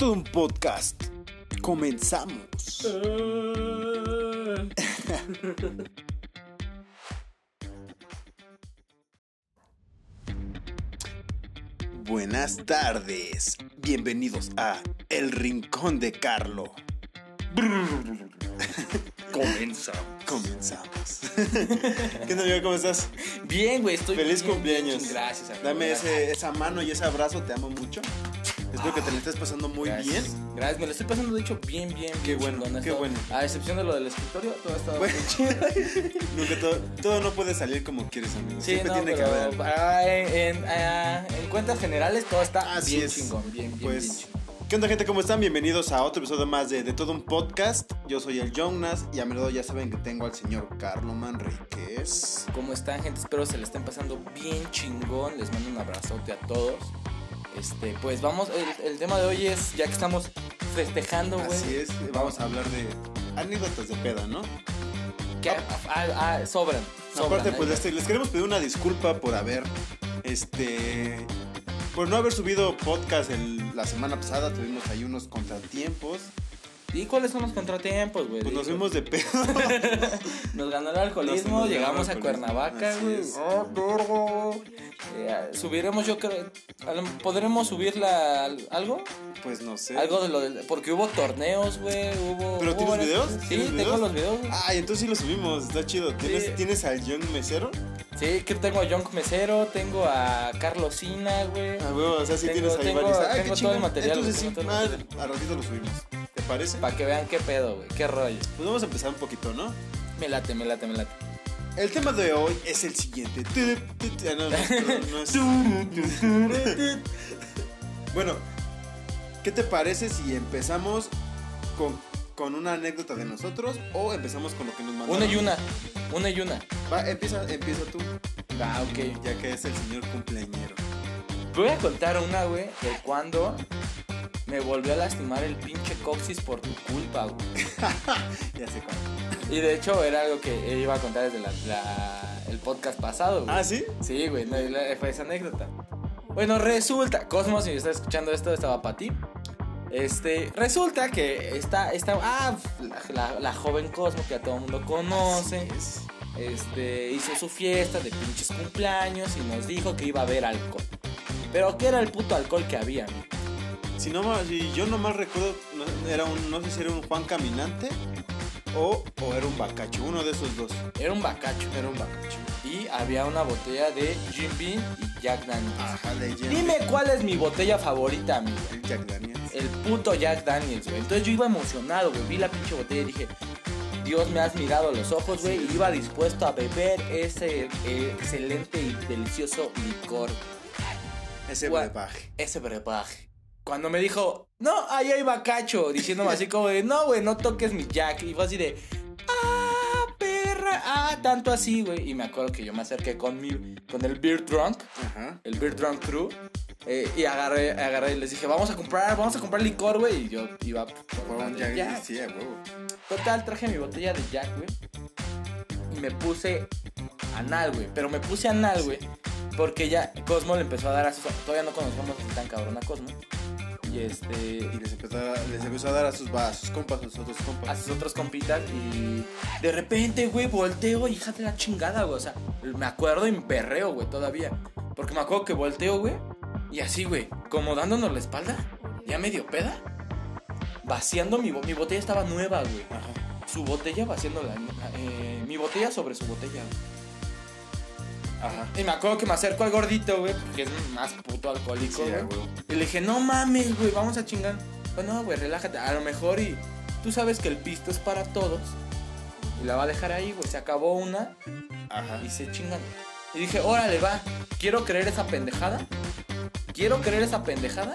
todo un podcast. Comenzamos. Buenas tardes. Bienvenidos a El Rincón de Carlo. Comenzamos. Comenzamos. ¿Qué tal, amigo? ¿Cómo estás? Bien, güey, estoy Feliz bien, cumpleaños. Gracias, amigo, Dame ese, esa mano y ese abrazo, te amo mucho. Espero que te lo estés pasando muy Gracias. bien. Gracias, me lo estoy pasando de hecho bien, bien. Qué bien bueno, chingón, qué bueno. A excepción de lo del escritorio, todo ha estado Bueno. bien chido. Nunca todo, todo no puede salir como quieres, amigo. Sí, Siempre no, tiene que haber. ah, en, en, ah, en cuentas generales todo está Así bien es. chingón, bien, bien, bien Pues, chingón. ¿qué onda, gente? ¿Cómo están? Bienvenidos a otro episodio más de, de todo un podcast. Yo soy el Jonas y a menudo ya saben que tengo al señor Carlo Manríquez. ¿Cómo están, gente? Espero se le estén pasando bien chingón. Les mando un abrazote a todos. Este, pues vamos, el, el tema de hoy es, ya que estamos festejando, güey. Así es, vamos a hablar de anécdotas de peda, ¿no? Que, ah, ah, sobran. sobran, Aparte, pues este, les queremos pedir una disculpa por haber, este, por no haber subido podcast el- la semana pasada. Tuvimos ahí unos contratiempos. ¿Y cuáles son los contratiempos, güey? Pues nos fuimos de pedo. Nos ganó el alcoholismo, llegamos a Cuernavaca, güey. Oh, vergo. Eh, subiremos, yo creo. ¿Podremos subirla al- algo? Pues no sé. Algo de lo del. Porque hubo torneos, güey. Hubo. ¿Pero hubo tienes videos? Sí, ¿Tienes tengo videos? los videos. güey. Ay, entonces sí lo subimos, está chido. ¿Tienes, Sí. ¿tienes al Young Mesero? Sí, que tengo a John Mesero, tengo a Carlos Sina, güey. Ah, huevo, o sea, sí Tengo- tienes ahí tengo- varios. Ay, tengo qué todo el material, Entonces güey, sí, ah, a ratito lo subimos. ¿Te parece? Para que vean qué pedo, güey. Qué rollo. Pues vamos a empezar un poquito, ¿no? Me late, me late, me late. El tema de hoy es el siguiente. Bueno, ¿qué te parece si empezamos con, con una anécdota de nosotros o empezamos con lo que nos mandaron? Una y una. Una y una. Va, empieza, empieza tú, Ah, ok. ya que es el señor cumpleañero. Voy a contar una, güey, de cuando me volvió a lastimar el pinche coxis por tu culpa, güey. Ya sé cuál. Y de hecho era algo que iba a contar desde la, la- el podcast pasado, güey. ¿Ah, sí? Sí, güey, no, fue esa anécdota. Bueno, resulta, Cosmos, si estás escuchando esto, estaba para ti. Este, resulta que esta, esta, ah, la, la- la joven Cosmo que a todo el mundo conoce, es. este, hizo su fiesta de pinches cumpleaños y nos dijo que iba a haber alcohol. Pero ¿qué era el puto alcohol que había, amigo? Si, no, si yo nomás recuerdo, no, era un, no sé si era un Juan Caminante o, o era un Bacacho, uno de esos dos. Era un bacacho. Era un Bacacho. Y había una botella de Jim Beam y Jack Daniels. Ajá, leyenda. Dime cuál es mi botella favorita, amigo. El Jack Daniels. El puto Jack Daniels, güey. Entonces yo iba emocionado, güey. Vi la pinche botella y dije, Dios me has mirado a los ojos, güey. Y iba dispuesto a beber ese eh, excelente y delicioso licor. Ese brebaje. Ese brebaje. Cuando me dijo, no, ahí hay bacacho. Diciéndome así como de, no, güey, no toques mi Jack. Y fue así de, ah, perra. Ah, tanto así, güey. Y me acuerdo que yo me acerqué con, mi, con el Beer Drunk. Ajá. el Beer Drunk Crew. eh, y agarré, agarré y les dije, vamos a comprar, vamos a comprar licor, güey. Y yo iba por un Jack, Jack. sí. Total, traje mi botella de Jack, güey. Y me puse anal, güey. Pero me puse anal, güey. Porque ya Cosmo le empezó a dar a sus... Todavía no conocemos así tan cabrón a Cosmo. Y Y este... les empezó a, les empezó a dar a sus, a sus compas, a sus otros A compas. sus otros compitas y de repente, güey, volteo, hija de la chingada, güey. O sea, me acuerdo y me perreo, güey, todavía. Porque me acuerdo que volteo, güey. Y así, güey, como dándonos la espalda, ya medio peda. Vaciando mi, bo- mi botella estaba nueva, güey. Ajá. Su botella vaciando la, eh, mi botella sobre su botella. güey. Ajá. Y me acuerdo que me acerco al gordito, güey, porque es más puto alcohólico, güey. Y le dije, no mames, güey, vamos a chingar. Pues no, güey, relájate. A lo mejor y tú sabes que el pisto es para todos. Y la va a dejar ahí, güey. Se acabó una Ajá. y se chingan. Y dije, órale, va. Quiero creer esa pendejada. Quiero creer esa pendejada.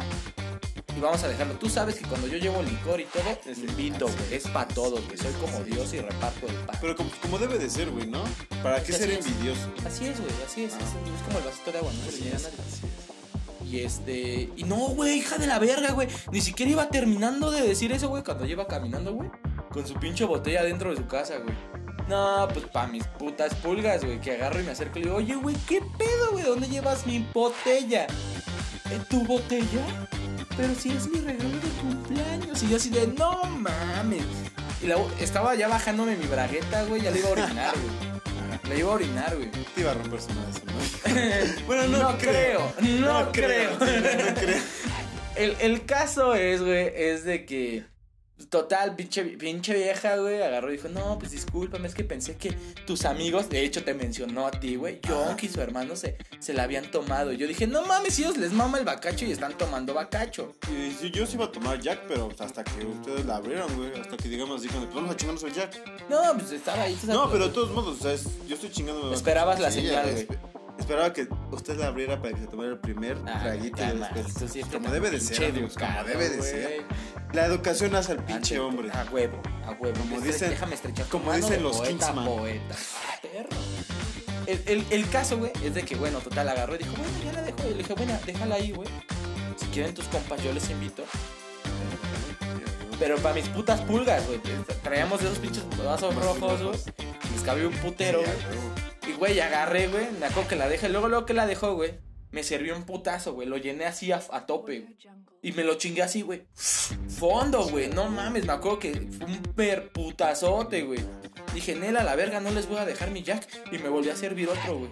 Y vamos a dejarlo. Tú sabes que cuando yo llevo licor y todo, Es- invito, güey. es. Para todos, güey. Soy como Dios y reparto el pan. Pero como, como debe de ser, güey, ¿no? ¿Para qué Así ser es. envidioso? Así es, güey. Así es. Es, es como el vasito de agua, no se le a nadie. Y este. Y no, güey, hija de la verga, güey. Ni siquiera iba terminando de decir eso, güey, cuando iba caminando, güey. Con su pinche botella dentro de su casa, güey. No, pues pa' mis putas pulgas, güey. Que agarro y me acerco y le digo, oye, güey, ¿qué pedo, güey? ¿Dónde llevas mi botella? ¿En tu botella? Pero si es mi regalo de cumpleaños. Y yo así de, no mames. Y luego estaba ya bajándome mi bragueta, güey, ya le iba a orinar, güey. Le iba a orinar, güey. Te iba a romper su madre, ¿no? bueno, no, No creo, no creo. sí, no creo. El, el caso es, güey, es de que. Total, pinche, pinche vieja, güey, agarró y dijo, no, pues discúlpame, es que pensé que tus amigos, de hecho te mencionó a ti, güey, Yonk y su hermano se, se la habían tomado. Y yo dije, no mames, ellos les mama el bacacho y están tomando bacacho. Y sí, yo sí iba a tomar Jack, pero hasta que ustedes la abrieron, güey. Hasta que digamos así, cuando pues vamos a chingarnos el Jack. No, pues estaba ahí. No, pero de todos modos, o sea, es- yo estoy chingando. Esperabas la señal, güey. Espe- Esperaba que usted la abriera para que se tomara el primer Ah, traguito y después. sí estás como debe de ser, amigos, como educado, debe de ser. La educación hace al pinche Antes, hombre. A huevo, a huevo. Como dicen- Déjame estrechar como dicen los poeta, Kingsman. poeta. Ah, perro. El, el, el caso, güey, es de que, bueno, total, agarró y dijo, bueno, ya la dejo. Y le dije, bueno, déjala ahí, güey. Si quieren tus compas, yo les invito. Pero para mis putas pulgas, güey. Traíamos esos pinches vasos rojos, güey. Les cabía un putero, güey. Güey, agarré, güey. Me acuerdo que la dejé. Luego, luego que la dejó, güey. Me sirvió un putazo, güey. Lo llené así a, a tope, güey. Y me lo chingué así, güey. Fondo, güey. No mames, me acuerdo que fue un perputazote, güey. Dije, Nela, la verga, no les voy a dejar mi jack. Y me volví a servir otro, güey.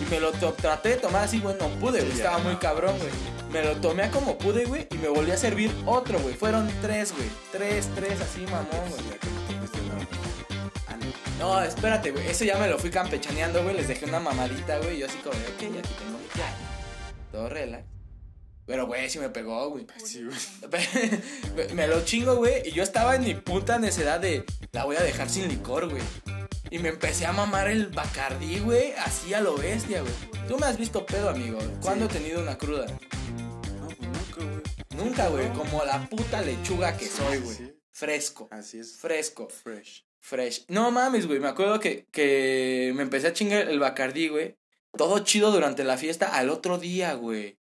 Y me lo traté de tomar así, güey. No pude, güey. Estaba muy cabrón, güey. Me lo tomé como pude, güey. Y me volví a servir otro, güey. Fueron tres, güey. Tres, tres, así, mamón, güey. No. Espérate, güey. Eso ya me lo fui campechaneando, güey. Les dejé una mamadita, güey. Yo así como ok, aquí tengo mi jack. Todo relax. Pero, güey, sí me pegó, güey. Sí, güey. Me- lo chingo, güey. Y yo estaba en mi puta necedad de la voy a dejar sin licor, güey. Y me empecé a mamar el bacardí, güey. Así a lo bestia, güey. Tú me has visto pedo, amigo. ¿Cuándo he tenido una cruda? No, pues nunca, güey. Nunca, güey. Como la puta lechuga que soy, güey. Fresco. Así es. Fresco. Fresh. Fresh. No mames, güey. Me acuerdo que, que me empecé a chingar el bacardí, güey. Todo chido durante la fiesta al otro día, güey.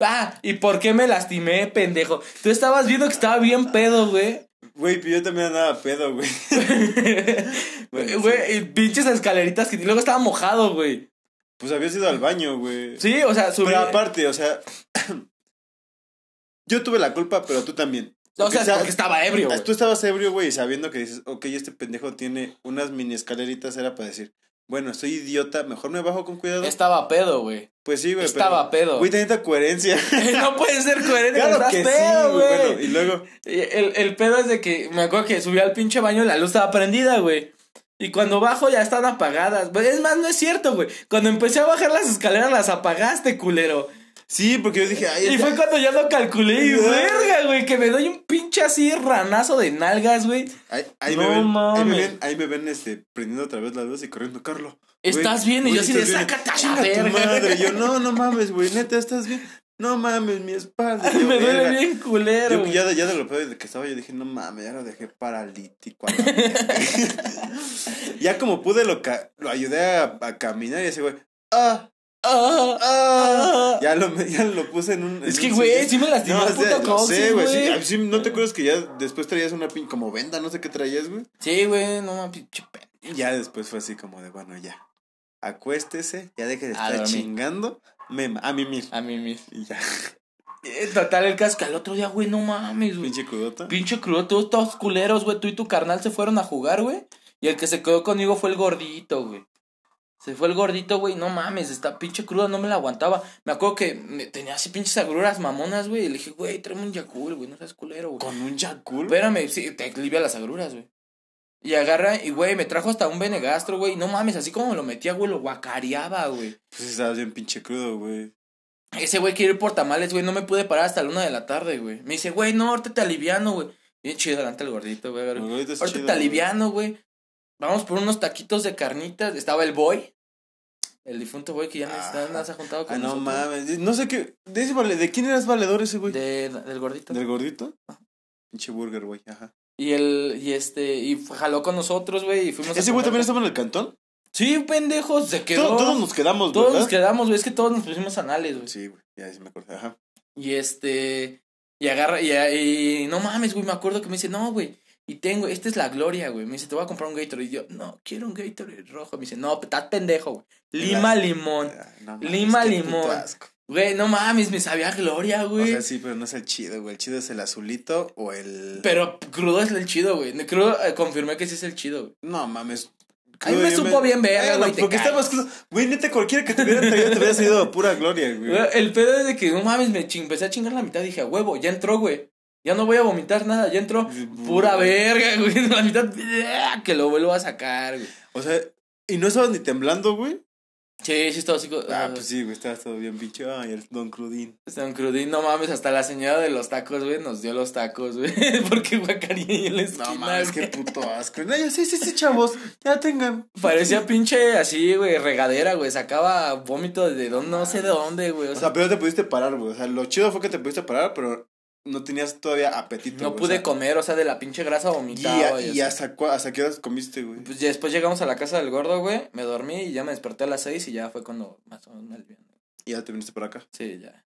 Ah, ¿y por qué me lastimé, pendejo? Tú estabas viendo que estaba bien pedo, güey. Güey, pero yo también andaba pedo, güey. Bueno, Güey, y pinches escaleritas que luego estaba mojado, güey. Pues habías ido al baño, güey. Sí, o sea, subí. Pero aparte, o sea. yo tuve la culpa, pero tú también. O sea, sea, porque estaba ebrio, güey. Tú estabas ebrio, güey, y sabiendo que dices, ok, este pendejo tiene unas mini escaleritas, era para decir, bueno, estoy idiota, mejor me bajo con cuidado. Estaba pedo, güey. Pues sí, güey. Estaba pero, pedo. Güey, tanta coherencia. no puede ser coherente, claro estás que pedo, güey. Bueno, y luego, El, el pedo es de que me acuerdo que subí al pinche baño y la luz estaba prendida, güey. Y cuando bajo ya están apagadas. Güey, Es más, no es cierto, güey. Cuando empecé a bajar las escaleras las apagaste, culero. Sí, porque yo dije, ay, Y fue cuando ya lo calculé y Ay. verga, güey, que me doy un pinche así ranazo de nalgas, güey. Ahí, ahí No me ven, ahí me ven, ahí me ven, este, prendiendo otra vez la luz y corriendo, Carlo. ¿Estás bien? Y yo así de. "Sácate a la Chinga tu verga". madre. Y yo, no, no mames, güey, neta, ¿estás bien? No mames, mi espalda. Y yo, me duele "Verga". bien culero. Yo güey. ya, de- ya de lo peor que estaba, yo dije, no mames, ya lo dejé paralítico. a la verga". ya como pude, lo, lo ayudé a, a caminar y ese güey, ah, Ah. Ya lo, ya lo puse en un. en Es que, güey, sí me lastimó No, o sea, puto sé, güey. Sí, ¿No te acuerdas que ya después traías una pin como venda, no sé qué traías, güey? Sí, güey, no mames, pinche Y ya después fue así como de, bueno, ya. Acuéstese, ya deje de estar chingando. Me, a mí mismo. A mí mismo. Y ya. Eh, Total, el casco al otro día, güey, no mames, güey. Pinche crudota. Pinche crudo, todos, todos culeros, güey. Tú y tu carnal se fueron a jugar, güey. Y el que se quedó conmigo fue el gordito, güey. Se fue el gordito, güey. No mames, esta pinche cruda no me la aguantaba. Me acuerdo que me- tenía así pinches agruras mamonas, güey. Y le dije, güey, tráeme un Yakul, güey. No seas culero, güey. Con un Yakul. Espérame, sí, te alivia las agruras, güey. Y agarra, y güey, me trajo hasta un Benegastro, güey. No mames, así como me lo metía, güey, lo guacareaba, güey. Pues estabas bien pinche crudo, güey. Ese güey quiere ir por tamales, güey. No me pude parar hasta la una de la tarde, güey. Me dice, güey, no, ahorita te aliviano, güey. Bien chido delante el gordito, güey. Ahorita chido, te aliviano, güey. Vamos por unos taquitos de carnitas. Estaba el boy. El difunto boy que ya no está, nada se ha juntado con Ah, no nosotros. mames. No sé qué. ¿De, ese vale- ¿De quién eras valedor ese, güey? De- del gordito. ¿Del gordito? Pinche burger, güey. Ajá. Y el, y este, y jaló con nosotros, güey, y fuimos a ¿Ese güey también estaba en el cantón? Sí, pendejos, se quedó. Todos, todos nos quedamos, Todos ¿verdad? nos quedamos, güey. Es que todos nos pusimos anales, güey. Sí, güey. Ya sí me acordé. Ajá. Y este. Y agarra. Y, y no mames, güey. Me acuerdo que me dice, no, güey. Y tengo, esta es la gloria, güey. Me dice, te voy a comprar un Gatorade. Y yo, no, quiero un Gatorade rojo. Me dice, no, estás pendejo, güey. Lima, limón. Ah, no Lima, limón. Güey, no mames, me sabía gloria, O güey. sea, sí, pero no es el chido, güey. El chido es el azulito o el. Pero crudo es el chido, güey. Crudo eh, confirmé que sí es el chido, güey. No mames. A mí me supo bien verga, güey, te Porque crudo. Güey, neta, cualquiera que te hubiera traído te hubiera sido pura gloria, güey. Güey, El pedo es de que, no mames, me ching- empecé a chingar la mitad. Dije, a huevo, ya entró, güey. Ya no voy a vomitar nada, ya entró. Pura verga, güey. La mitad, que lo vuelvo a sacar, güey. O sea, ¿y no estabas ni temblando, güey? Sí, sí, estaba así. Ah, pues sí, güey, estabas todo bien bicho. Ay, el Don Crudín. Está un crudín, no mames, hasta la señora de los tacos, güey, nos dio los tacos, güey. Porque guacaría en la esquina, No mames, qué puto asco. No, ya, sí, sí, sí, chavos. Ya tengan. Parecía pinche así, güey, regadera, güey. Sacaba vómito de dónde, no sé de dónde, güey. O sea, pero te pudiste parar, güey. O sea, lo chido fue que te pudiste parar, pero no tenías todavía apetito. no güey, pude o sea, comer, o sea, de la pinche grasa Y, vomitaba. y así. hasta, cua- hasta qué horas comiste, güey. Pues ya después llegamos a la casa del gordo, güey. Me dormí y ya me desperté a las seis y ya fue cuando más o menos me aliviané. Y ya te viniste para acá. Sí, ya.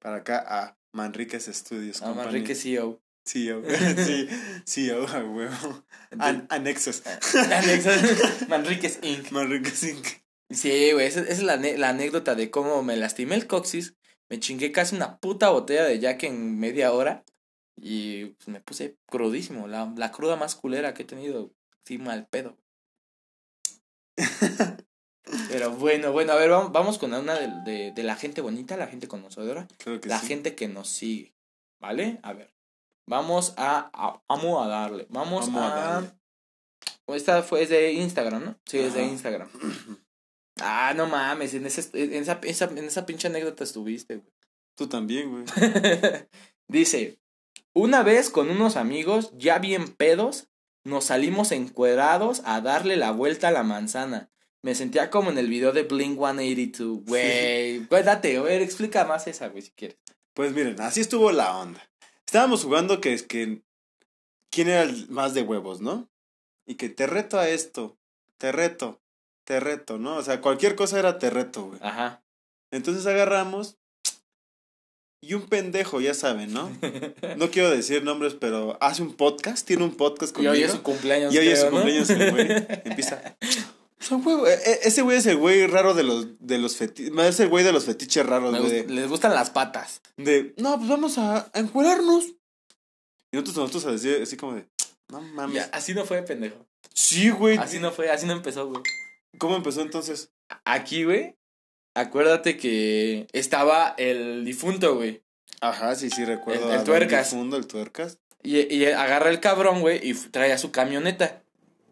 Para acá a Manriquez Studios. Company. Manrique CEO. CEO. sí, CEO, a huevo. An- anexos. Anexo- Manriquez Inc. Manriquez Inc. Sí, güey, esa, es la, la anécdota de cómo me lastimé el coxis. Me chingué casi una puta botella de Jack en media hora. Y pues, me puse crudísimo. La, la cruda más culera que he tenido. Sí, mal pedo. Pero bueno, bueno, a ver, vamos, vamos con una de, de, de la gente bonita, la gente conocedora. Que la sí. gente que nos sigue. ¿Vale? A ver. Vamos a, a- vamos a darle. Vamos, Vamos a a. darle. Esta fue es de Instagram, ¿no? Sí, es de. Instagram. Ah, no mames, en, ese, en, esa, esa- en esa pinche anécdota estuviste, güey. Tú también, güey. Dice, una vez con unos amigos, ya bien pedos, nos salimos encuerados a darle la vuelta a la manzana. Me sentía como en el video de Blink 182, güey. Güey, date, a ver, explica más esa, güey, si quieres. Pues miren, así estuvo la onda. Estábamos jugando que es que. ¿Quién era el más de huevos, no? Y que te reto a esto. Te reto. Te reto, ¿no? O sea, cualquier cosa era te reto, güey. Ajá. Entonces agarramos. Y un pendejo, ya saben, ¿no? No quiero decir nombres, pero hace un podcast, tiene un podcast Y conmigo. hoy es su cumpleaños. Y hoy es su ¿no? cumpleaños el güey. Empieza. O sea, güey, ese güey es el güey raro de los, de los fetiches. Es el güey de los fetiches raros, Me güey. Les gustan las patas. de, no, pues vamos a, a encuerarnos. Y nosotros, nosotros así, así como de, no mames. Ya, así no fue, pendejo. Sí, güey. Así no fue, así no empezó, güey. ¿Cómo empezó entonces? Aquí, güey, acuérdate que estaba el difunto, güey. Ajá, sí, sí, recuerdo. El- el tuercas. Difundo, el tuercas. Y, y agarra el cabrón, güey, y traía su camioneta.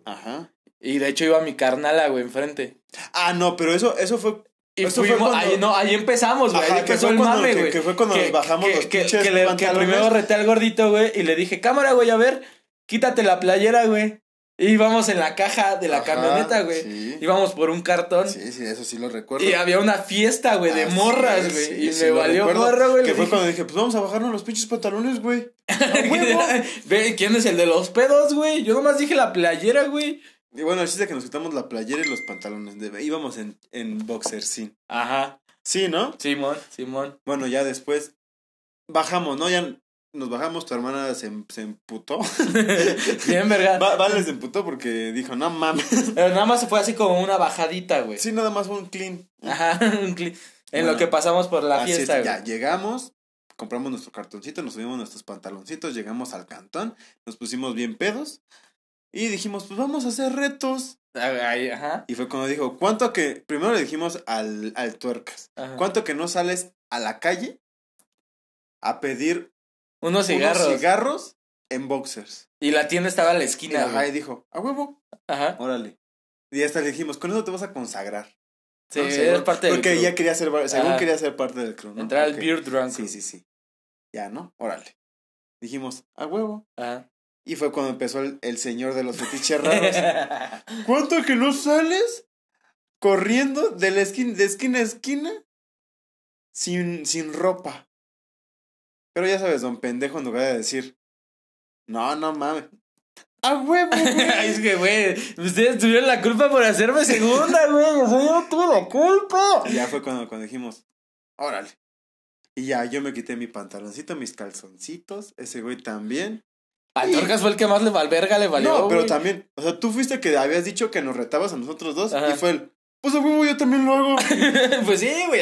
Ajá. Y de hecho iba mi carnala, güey, enfrente. Ah, no, pero eso, eso fue. Y Eso fue fuimos, cuando- ahí, no, ahí empezamos, güey. Ahí empezó el cuando- mame, güey. que fue cuando nos bajamos los que, pinches que, le- primero reté al gordito, güey, y le dije, cámara, güey, a ver, quítate la playera, güey. Íbamos en la caja de la Ajá, camioneta, güey. sí. Íbamos por un cartón. Sí, sí, eso sí lo recuerdo. Y había una fiesta, güey, de morras, güey. sí, y me valió gorro, güey. Que fue dije, cuando dije, pues vamos a bajarnos los pinches pantalones, güey. Ve, ¿quién es el de los pedos, güey? Yo nomás dije la playera, güey. y bueno, el chiste es que nos quitamos la playera y los pantalones. De, íbamos en, en boxer, sí. Ajá. Sí, ¿no? Simón, Simón. Bueno, ya después bajamos, ¿no? Ya nos bajamos, tu hermana se, se emputó. Bien, verga. Va- vale, se emputó porque dijo, no mames. Pero nada más fue así como una bajadita, güey. Sí, nada más fue un clean. Ajá, un cli- En Bueno, lo que pasamos por la Así es, fiesta, ya güey. llegamos, compramos nuestro cartoncito, nos subimos nuestros pantaloncitos, llegamos al cantón, nos pusimos bien pedos y dijimos, pues vamos a hacer retos. Ahí, Ajá. Y fue cuando dijo, ¿cuánto que, primero le dijimos al, al tuercas, ajá. ¿cuánto que no sales a la calle a pedir Unos cigarros. unos cigarros en boxers? Y la tienda estaba a la esquina, ajá, y dijo, a huevo, Ajá. órale. Y hasta le dijimos, con eso te vas a consagrar. Sí, ¿no? es Según- parte del Porque ella quería ser, según quería ser parte del crew, ¿no? Entrar al Ok. beer drunk. Sí, sí, sí. Ya, ¿no? Órale. Dijimos, a huevo. Ajá. Y fue cuando empezó el, el señor de los fetiches raros. ¿Cuánto que no sales corriendo de, la esquina, de esquina a esquina sin, sin ropa? Pero ya sabes, don pendejo, en lugar de decir, no, no mames. ¡A huevo, güey! es que, güey, ustedes tuvieron la culpa por hacerme segunda, güey. O sea, yo no tuve la culpa. Y ya fue cuando, cuando dijimos, órale. Y ya, yo me quité mi pantaloncito, mis calzoncitos, ese güey también. Al Torcas fue el que más le valverga le valió. no, pero güey. también, o sea, tú fuiste que habías dicho que nos retabas a nosotros dos Ajá. y fue el, Pues a huevo yo también lo hago. pues sí, güey.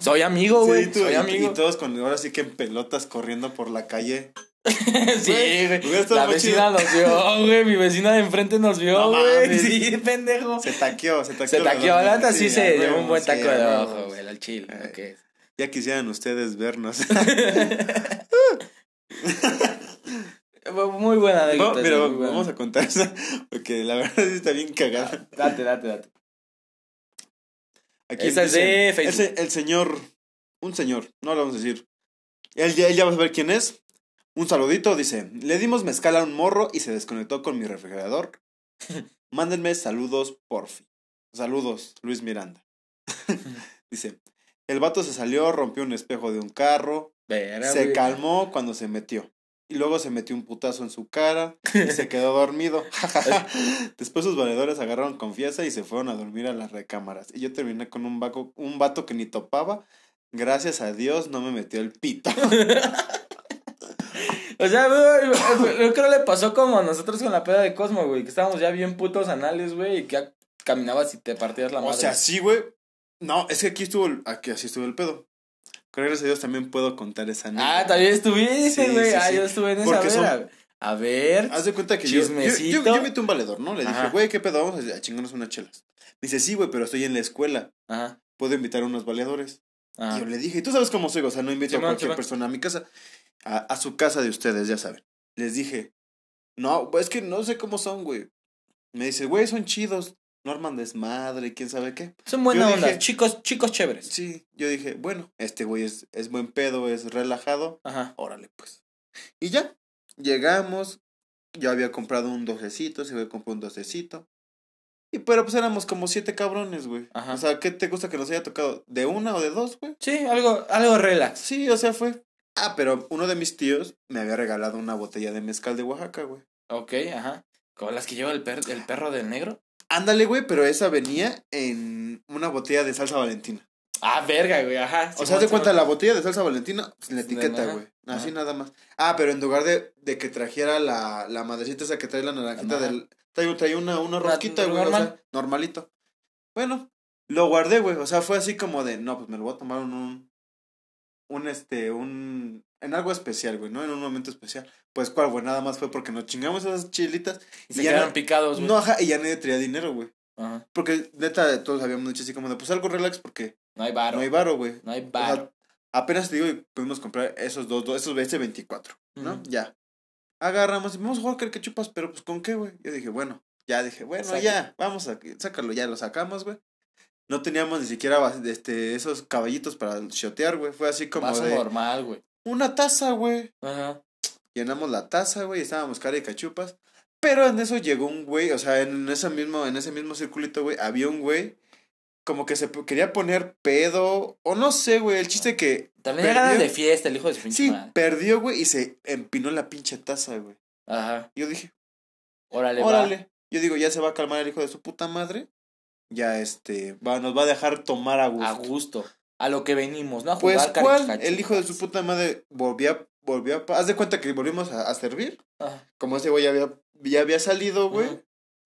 Soy amigo, güey. Sí, tú, soy y, amigo. y todos con ahora sí que en pelotas corriendo por la calle. sí, güey. La vecina nos vio, güey. Mi vecina de enfrente nos vio, No güey. sí, pendejo. Se taqueó, se taqueó. Se taqueó, la neta sí se huevo, un buen taco de ojo, güey, al chile. Ok. Ya quisieran ustedes vernos. Muy buena No, anécdota. pero sí, muy buena. vamos a contar esa, porque la verdad sí está bien cagada. Date, date, date. Aquí Esa es dice, de Facebook. ese- el señor, un señor, no lo vamos a decir. Él, ya- él ya va a saber quién es. Un saludito, dice, le dimos mezcal a un morro y se desconectó con mi refrigerador. Mándenme saludos, porfi. Saludos, Luis Miranda. dice, el vato se salió, rompió un espejo de un carro, se güey. calmó cuando se metió. Y luego se metió un putazo en su cara y se quedó dormido. Después sus valedores agarraron confianza y se fueron a dormir a las recámaras. Y yo terminé con un, vaco, un vato que ni topaba. Gracias a Dios no me metió el pito. O sea, yo creo que le pasó como a nosotros con la peda de Cosmo, güey. Que estábamos ya bien putos anales, güey. Y que ya caminabas y te partías la madre. o sea, sí, güey. No, es que aquí estuvo, el- aquí así estuvo el pedo. Gracias a Dios también puedo contar esa anécdota. Ah, también estuviste, güey. sí, ah, sí. yo estuve en esa vez. son- a ver. A ver. Haz de cuenta que yo, yo, yo, Chismecito. yo metí un valedor, ¿no? Le dije, güey, ¿qué pedo? Vamos a, chingarnos unas chelas. Me dice, sí, güey, pero estoy en la escuela. Ajá. Puedo invitar a unos valedores. Ajá. Y yo le dije, y tú sabes cómo soy, o sea, no invito a cualquier persona a mi casa, a, a su casa de ustedes, ya saben. Les dije, no, es que no sé cómo son, güey. Me dice, güey, son chidos, no arman desmadre, quién sabe qué. Son dije- Chicos, chicos chéveres. Sí, yo dije, bueno, este güey es, es buen pedo, es relajado, Ajá. órale, pues. Y ya, llegamos, yo había comprado un docecito, se había comprado un docecito. Y pero pues éramos como siete cabrones, güey. Ajá. O sea, ¿qué te gusta que nos haya tocado? ¿De una o de dos, güey? Sí, algo, algo relax. Sí, o sea, fue. Ah, pero uno de mis tíos me había regalado una botella de mezcal de Oaxaca, güey. Ok, ajá. Como las que lleva el, per- el perro del negro. Ándale, güey, pero esa venía en una botella de salsa valentina. Ah, verga, güey, ajá. o sea, de cuenta la botella de salsa valentina, pues, la etiqueta, güey. Así nada más. Ah, pero en lugar de, de que trajera la, la madrecita esa que trae la naranjita del... Trae, trae una, una rosquita, güey. o normal. sea, normalito. Bueno, lo guardé, güey. O sea, fue así como de, no, pues me lo voy a tomar en un... Un, este, un... En algo especial, güey, ¿no? En un momento especial. Pues, ¿cuál, güey? Nada más fue porque nos chingamos esas chilitas. Y se ya quedaron no- picados, güey. No, ajá, y ya nadie traía dinero, güey. Ajá. Porque, neta, todos habíamos dicho así como de, pues algo relax porque No hay varo. no hay varo, güey. No hay O sea, varo. apenas te digo, y pudimos comprar esos dos, dos esos ese 24, ¿no? Ya. Agarramos y vamos a jugar que chupas, pero pues ¿con qué, güey? Yo dije, bueno, ya dije, bueno, Saque. ya, vamos a sácalo, ya lo sacamos, güey. No teníamos ni siquiera este, esos caballitos para shotear, güey. Fue así como Vaso de normal, güey. Una taza, güey. Ajá. Llenamos la taza, güey, estábamos cara y cachupas. Pero en eso llegó un güey, o sea, en ese mismo, en ese mismo circulito, güey, había un güey como que se quería poner pedo, o no sé, güey, el chiste que También Perdió. era de fiesta, el hijo de su pinche sí, madre. perdió, güey, y se empinó la pinche taza, güey. Ajá. Yo dije, Órale, órale. Yo digo, ya se va a calmar el hijo de su puta madre. Ya, este, va, nos va a dejar tomar a va. A gusto. A lo que venimos, ¿no? A Pues, jugar ¿cuál? El hijo de su puta madre volvió a, volvió a, haz de cuenta que volvimos a, a servir. Ajá. Como ese güey ya había, ya había salido, güey.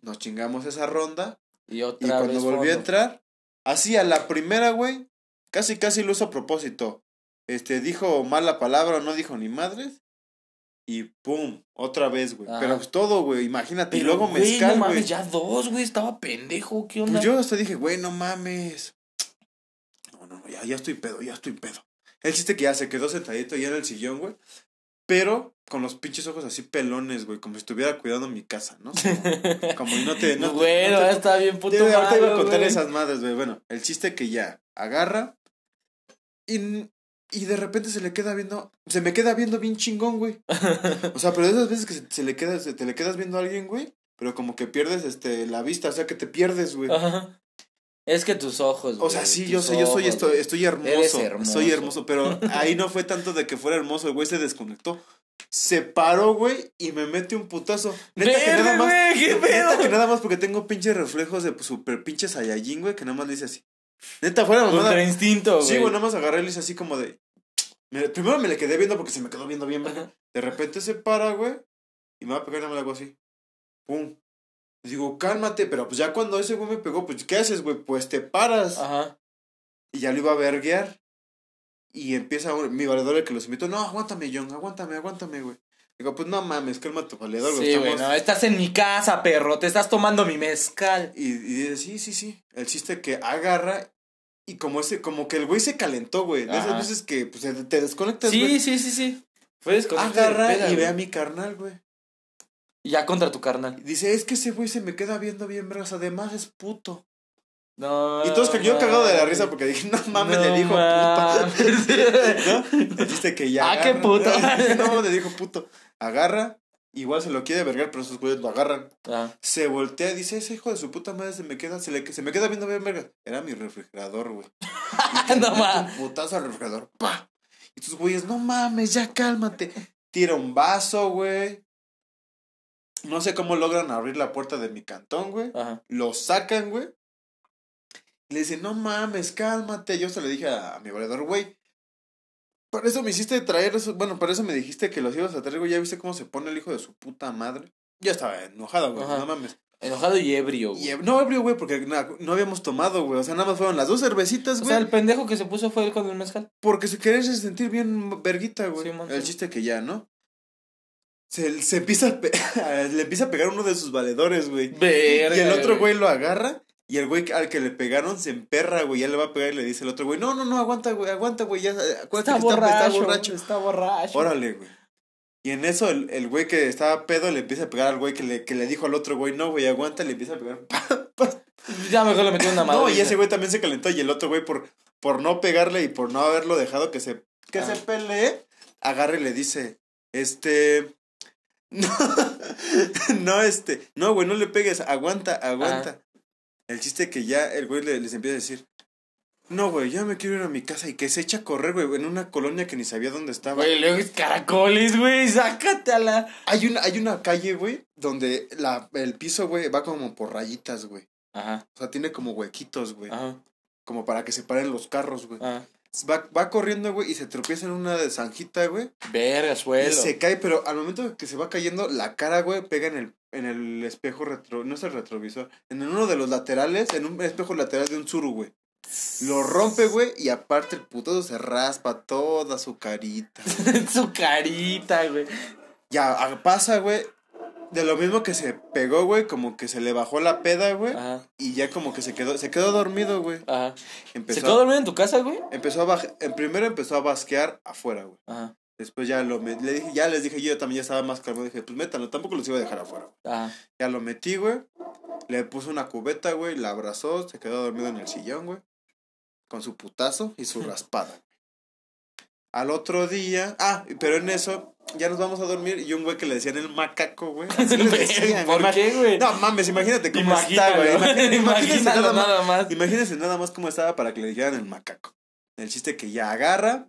Nos chingamos esa ronda. Y otra Y cuando vez volvió a entrar, así a la primera, güey, casi casi lo hizo a propósito. Este, dijo mala palabra no dijo ni madres. Y pum, otra vez, güey. Pero pues todo, güey, imagínate. y luego güey, mezcal, no mames, ya dos, güey. Estaba pendejo. ¿Qué onda? Pues yo hasta dije, güey, no mames. No, ya, ya estoy pedo, ya estoy pedo. El chiste que ya se quedó sentadito ya en el sillón, güey. Pero con los pinches ojos así pelones, güey, como si estuviera cuidando mi casa, ¿no? Como, como y no te. No, Güey, no está bien puto Yo ahorita iba a contar güey. esas madres, güey. Bueno, el chiste que ya agarra y, y de repente se le queda viendo, se me queda viendo bien chingón, güey. O sea, pero de esas veces que se, se le queda, se- te le quedas viendo a alguien, güey, pero como que pierdes este la vista, o sea, que te pierdes, güey. Ajá. Es que tus ojos. O sea, güey, sí, yo sé, yo soy ojos, esto, güey. estoy hermoso, Eres hermoso. Soy hermoso, pero ahí no fue tanto de que fuera hermoso, el güey se desconectó. Se paró, güey, y me mete un putazo. Neta que nada más. güey, qué Neta pedo. que nada más porque tengo pinches reflejos de super pinches Saiyajin, güey, que nada más le hice así. Neta, fuera mamada. Contra instinto, güey. Sí, güey, nada más agarré y le hice así como de. me- primero me le quedé viendo porque se me quedó viendo bien. Ajá. De repente se para, güey, y me va a pegar y me la hago así. Pum. Digo, cálmate, pero pues ya cuando ese güey me pegó, pues, ¿qué haces, güey? Pues te paras. Ajá. Y ya lo iba a verguear. Y empieza un- mi valedor el que los invitó. No, aguántame, John, aguántame, aguántame, güey. Digo, pues no mames, cálmate, valedor, güey. Sí, güey, estamos- no, estás en mi casa, perro, te estás tomando mi mezcal. Y, y dice, sí, sí, sí. El chiste que agarra. Y como ese, como que el güey se calentó, güey. De esas veces que pues, te, desconectas, Sí, güey. sí, sí, sí. Fue Agarra y ve a mi carnal, güey. Y ya contra tu carnal. Dice, es que ese güey se me queda viendo bien, vergas. Además es puto. No. Y todos que yo cagado de la risa mames. porque dije, no mames, No le dijo puto. mames. ¿No? Chiste que ya. Ah, qué puto. no, le dijo puto. Agarra. Igual se lo quiere vergar, pero esos güeyes lo agarran. Ah, Se voltea y dice, ese hijo de su puta madre se me queda, se, le, se me queda viendo bien verga. Era mi refrigerador, güey. No un mames. putazo al refrigerador. ¡Pa! Y tus güeyes, no mames, ya cálmate. Tira un vaso, güey. No sé cómo logran abrir la puerta de mi cantón, güey. Ajá. Lo sacan, güey. Y le dicen, no mames, cálmate. Yo se le dije a, a mi valedor, güey. Para eso me hiciste traer eso. Bueno, para eso me dijiste que los ibas a traer, güey. Ya viste cómo se pone el hijo de su puta madre. Ya estaba enojado, güey. Ajá. No mames. Enojado y ebrio, güey. No ebrio, güey, porque na- no, habíamos tomado, güey. O sea, nada más fueron las dos cervecitas, O güey. sea, el pendejo que se puso fue él con el mezcal. Porque se quería sentir bien verguita, güey. Sí, el chiste que ya, ¿no? Se, se empieza a pe- le empieza a pegar uno de sus valedores, güey. Y el otro güey lo agarra. Y el güey al que le pegaron se emperra, güey. Ya le va a pegar y le dice el otro güey: No, no, no, aguanta, güey, aguanta, güey. Ya, acuérdate Está que borracho, está borracho. Está borracho. Órale, güey. Y en eso el, el güey que estaba pedo le empieza a pegar al güey que le, que le dijo al otro güey: No, güey, aguanta. Le empieza a pegar. Ya mejor le metió una madre. No, y ese güey también se calentó. Y el otro güey, por, por no pegarle y por no haberlo dejado que se, que Ah. se pelee, agarra y le dice: Este. No, no, este. No, güey, no le pegues. Aguanta, aguanta. El chiste que ya el güey le- les empieza a decir: No, güey, ya me quiero ir a mi casa. Y que se echa a correr, güey, en una colonia que ni sabía dónde estaba. Güey, luego es caracoles, güey. Sácate a la. Hay una, hay una calle, güey, donde la, el piso, güey, va como por rayitas, güey. Ajá, O sea, tiene como huequitos, güey. ajá, Como para que se paren los carros, güey. ajá. Va, va corriendo, güey, y se tropieza en una de zanjita, güey. Verga, Y suelo. se cae, pero al momento de que se va cayendo, la cara, güey, pega en el, en el espejo retro... No es el retrovisor. En uno de los laterales, en un espejo lateral de un suru, güey. Lo rompe, güey, y aparte el putazo se raspa toda su carita. Su carita, güey. Ya, pasa, güey. De lo mismo que se pegó, güey, como que se le bajó la peda, güey. Ajá, Y ya como que se quedó, se quedó dormido, güey. ajá. Empezó, ¿Se quedó dormido en tu casa, güey? empezó a bajar, en primero empezó a basquear afuera, güey. Ajá, Después ya lo met- le dije, ya les dije, yo también ya estaba más calmado. Dije, pues métanlo, tampoco los iba a dejar afuera. ajá. Ya lo metí, güey. Le puse una cubeta, güey. La abrazó, se quedó dormido en el sillón, güey. Con su putazo y su raspada. Al otro día, ah, pero en eso, ya nos vamos a dormir. Y un güey que le decían el macaco, güey. Así le decían, ¿Por qué, güey? No mames, imagínate cómo Imagínalo, está, güey. Imagínate, nada más. Imagínense nada más cómo estaba para que le dijeran el macaco. El chiste que ya agarra.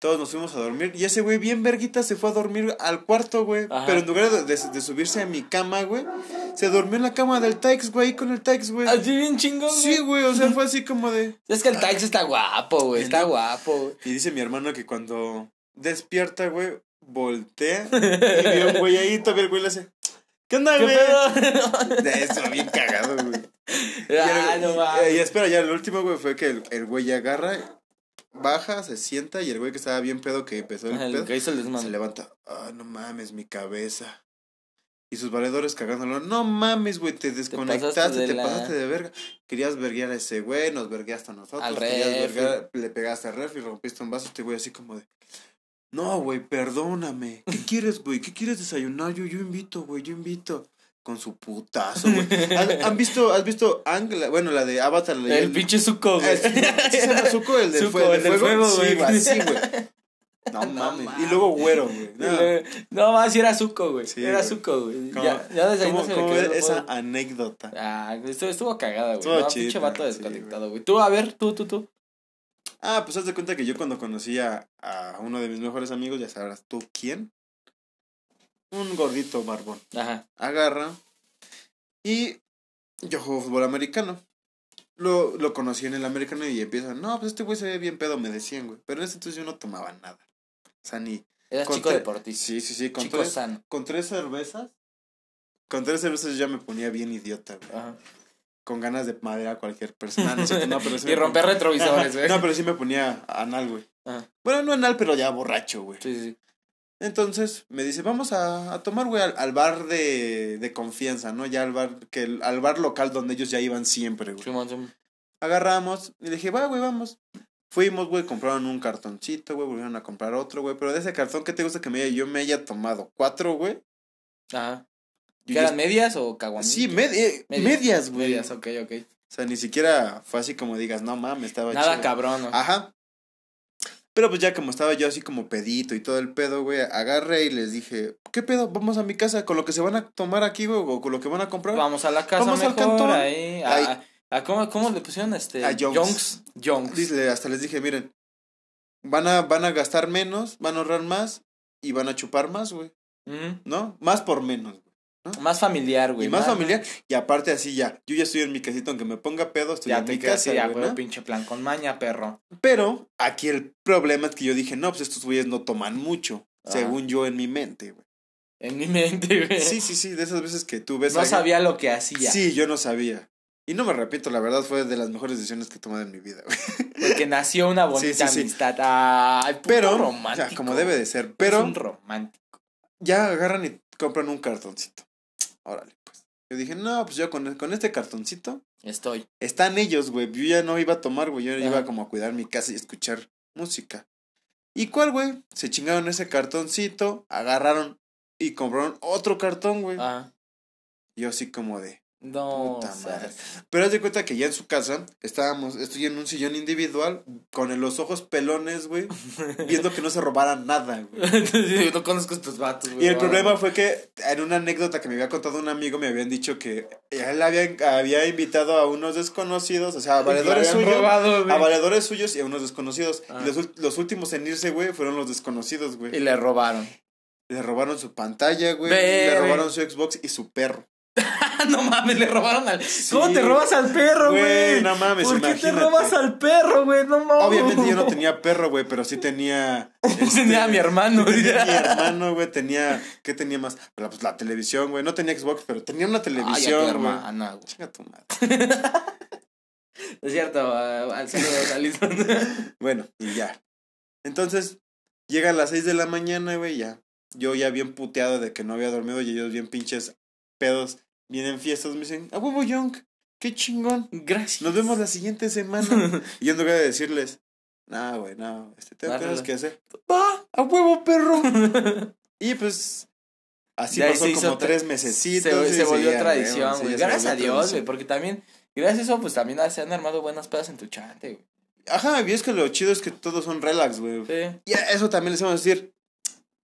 Todos nos fuimos a dormir. Y ese güey, bien verguita, se fue a dormir al cuarto, güey. Pero en lugar de, de- de subirse a mi cama, güey, se durmió en la cama del Taix, güey, con el Taix, güey. Así bien chingón, güey. Sí, güey, o sea, fue así como de. Es que el Tax está guapo, güey. Está guapo, güey. Y dice mi hermano que cuando despierta, güey, voltea y vio un güey ahí, todavía el güey le hace. ¿Qué onda, ¿Qué güey? De eso, bien cagado, güey. Y, Ah, el- no y- mames. y espera, ya el último, güey, fue que el, el güey agarra, baja, se sienta y el güey que estaba bien pedo, que empezó el Ajá, pedo, El que hizo el se levanta. Ah, no mames, mi cabeza. Y sus valedores cagándolo. No mames, güey, te desconectaste, pasaste te, la- pasaste de verga. Querías verguear a ese güey, nos vergueaste a nosotros. Al querías refri. verguear- le pegaste al refri, rompiste un vaso. Este güey así como de. No, güey, perdóname. ¿Qué quieres, güey? ¿Qué quieres desayunar? Yo, yo invito, güey, yo invito. Con su putazo, güey. ¿Han, han visto, has visto Ang, bueno, la de Avatar? la- El pinche suco, güey. Ah, sí, ¿sí se llama Zuko, el del, Zuko, fue- el del fuego, Sí, güey. güey, así, güey. No mames. mames. Y luego güero, güey. No. No, más si era suco, güey. Sí, era güey. suco, güey. ¿Cómo- Ya, ya desde ahí no ¿Cómo, se me quedó el esa juego. anécdota? Ah, estuvo, estuvo cagada, güey. Estuvo No, chida, pinche vato desconectado, güey. Tú, a ver, tú, tú, tú. Ah, pues haz de cuenta que yo cuando conocí a, a uno de mis mejores amigos, ya sabrás tú quién. Un gordito barbón. Ajá. Agarra. Y yo juego fútbol americano. Lo, lo conocí en el americano y empiezan, no, pues este güey se ve bien pedo, me decían, güey. Pero en ese entonces yo no tomaba nada. O sea, ni... Eras con chico deportista. Sí, sí, sí. Con Chico tres, sano. con tres cervezas con tres cervezas yo ya me ponía bien idiota, güey. Ajá. Con ganas de madrear a cualquier persona. No, cierto, no, pero sí y romper ponía- retrovisores, güey. No, pero sí me ponía anal, güey. Ajá. Bueno, no anal, pero ya borracho, güey. Sí, sí. Entonces me dice, vamos a, a tomar, güey, al, al bar de, de confianza, ¿no? Ya al bar, que el- al bar local donde ellos ya iban siempre, güey. Agarramos y le dije, va, güey, vamos. Fuimos, güey, compraron un cartoncito, güey, volvieron a comprar otro, güey. Pero de ese cartón, ¿qué te gusta que me haya, yo me haya tomado? ¿Cuatro, güey? Ajá. ¿Que eran medias o caguamitas? Sí, med- eh, medias, güey. Medias, ok, ok. O sea, ni siquiera fue así como digas, no mames, estaba Nada chido. cabrón, ¿no? Ajá. Pero pues ya como estaba yo así como pedito y todo el pedo, güey, agarré y les dije, ¿qué pedo? Vamos a mi casa con lo que se van a tomar aquí, güey, o con lo que van a comprar. Vamos a la casa Vamos al mejor, cantón. ahí. A, Ahí. a- a- ¿cómo, ¿Cómo le pusieron este? A Jonks. Jonks. Hasta les dije, miren, van a, van a gastar menos, van a ahorrar más y van a chupar más, güey. ¿no? Más por menos, Más familiar, güey. Y más familiar. Y aparte así ya, yo ya estoy en mi casita, aunque me ponga pedo, estoy Ya en te mi casa, ya, güey, ¿no? pinche plan con maña, perro. Pero aquí el problema es que yo dije, no, pues estos güeyes no toman mucho, Ajá. según yo en mi mente, güey. En mi mente, güey. Sí, sí, sí, de esas veces que tú ves No alguien- sabía lo que hacía. Sí, yo no sabía. Y no me arrepiento, la verdad fue de las mejores decisiones que he tomado en mi vida, güey. Porque nació una bonita Sí, sí, sí. amistad. Ay, puto Pero, o romántico. sea, como debe de ser. Es Pero un romántico. ya agarran y compran un cartoncito. Órale, pues. Yo dije, no, pues yo con, con este cartoncito Estoy. están ellos, güey. Yo ya no iba a tomar, güey. Yo Ajá. iba como a cuidar mi casa y escuchar música. ¿Y cuál, güey? Se chingaron ese cartoncito, agarraron y compraron otro cartón, güey. Ah. Yo así como de, No, Puta madre. Pero haz de cuenta que ya en su casa estábamos, estoy en un sillón individual con los ojos pelones, güey, viendo que no se robaran nada, güey. no conozco estos vatos, güey. Y el problema fue que en una anécdota que me había contado un amigo me habían dicho que él había, había invitado a unos desconocidos, o sea, a valedores suyos, robado, a valedores suyos y a unos desconocidos. Ah. Y los, ul- los últimos en irse, güey, fueron los desconocidos, Y güey. le robaron. Le robaron su pantalla, güey, le robaron su Xbox y su perro. no mames, le robaron al. Sí. ¿Cómo te robas al perro, Güey, güey? no mames, ¿Por qué te imagínate. robas al perro, güey? No mames. Obviamente yo no tenía perro, güey, pero sí tenía. Tenía a mi hermano, Sí tenía güey. mi hermano, güey, tenía. ¿Qué tenía más? La, pues, la televisión, güey. No tenía Xbox, pero tenía una Ay, a tu televisión, güey. hermana, güey. Chinga tu madre. Es cierto, al saludo Lisbon. Bueno, y ya. Entonces, llega a las 6 de la mañana, güey, ya. Yo ya bien puteado de que no había dormido y ellos bien pinches pedos, vienen fiestas, me dicen, a huevo, Young, qué chingón. Gracias. Nos vemos la siguiente semana. y yo no voy a decirles, no, güey, no, este, tengo cosas que hacer. Va, a huevo, perro. y pues, así pasó se como tres Se, mesecitos. se volvió tradición, güey. gracias a Dios, güey. Porque también, gracias a eso, pues también se han armado buenas pedas en tu chante, güey. Ajá, y es que lo chido es que todos son relax, güey. Sí. Y eso también les vamos a decir,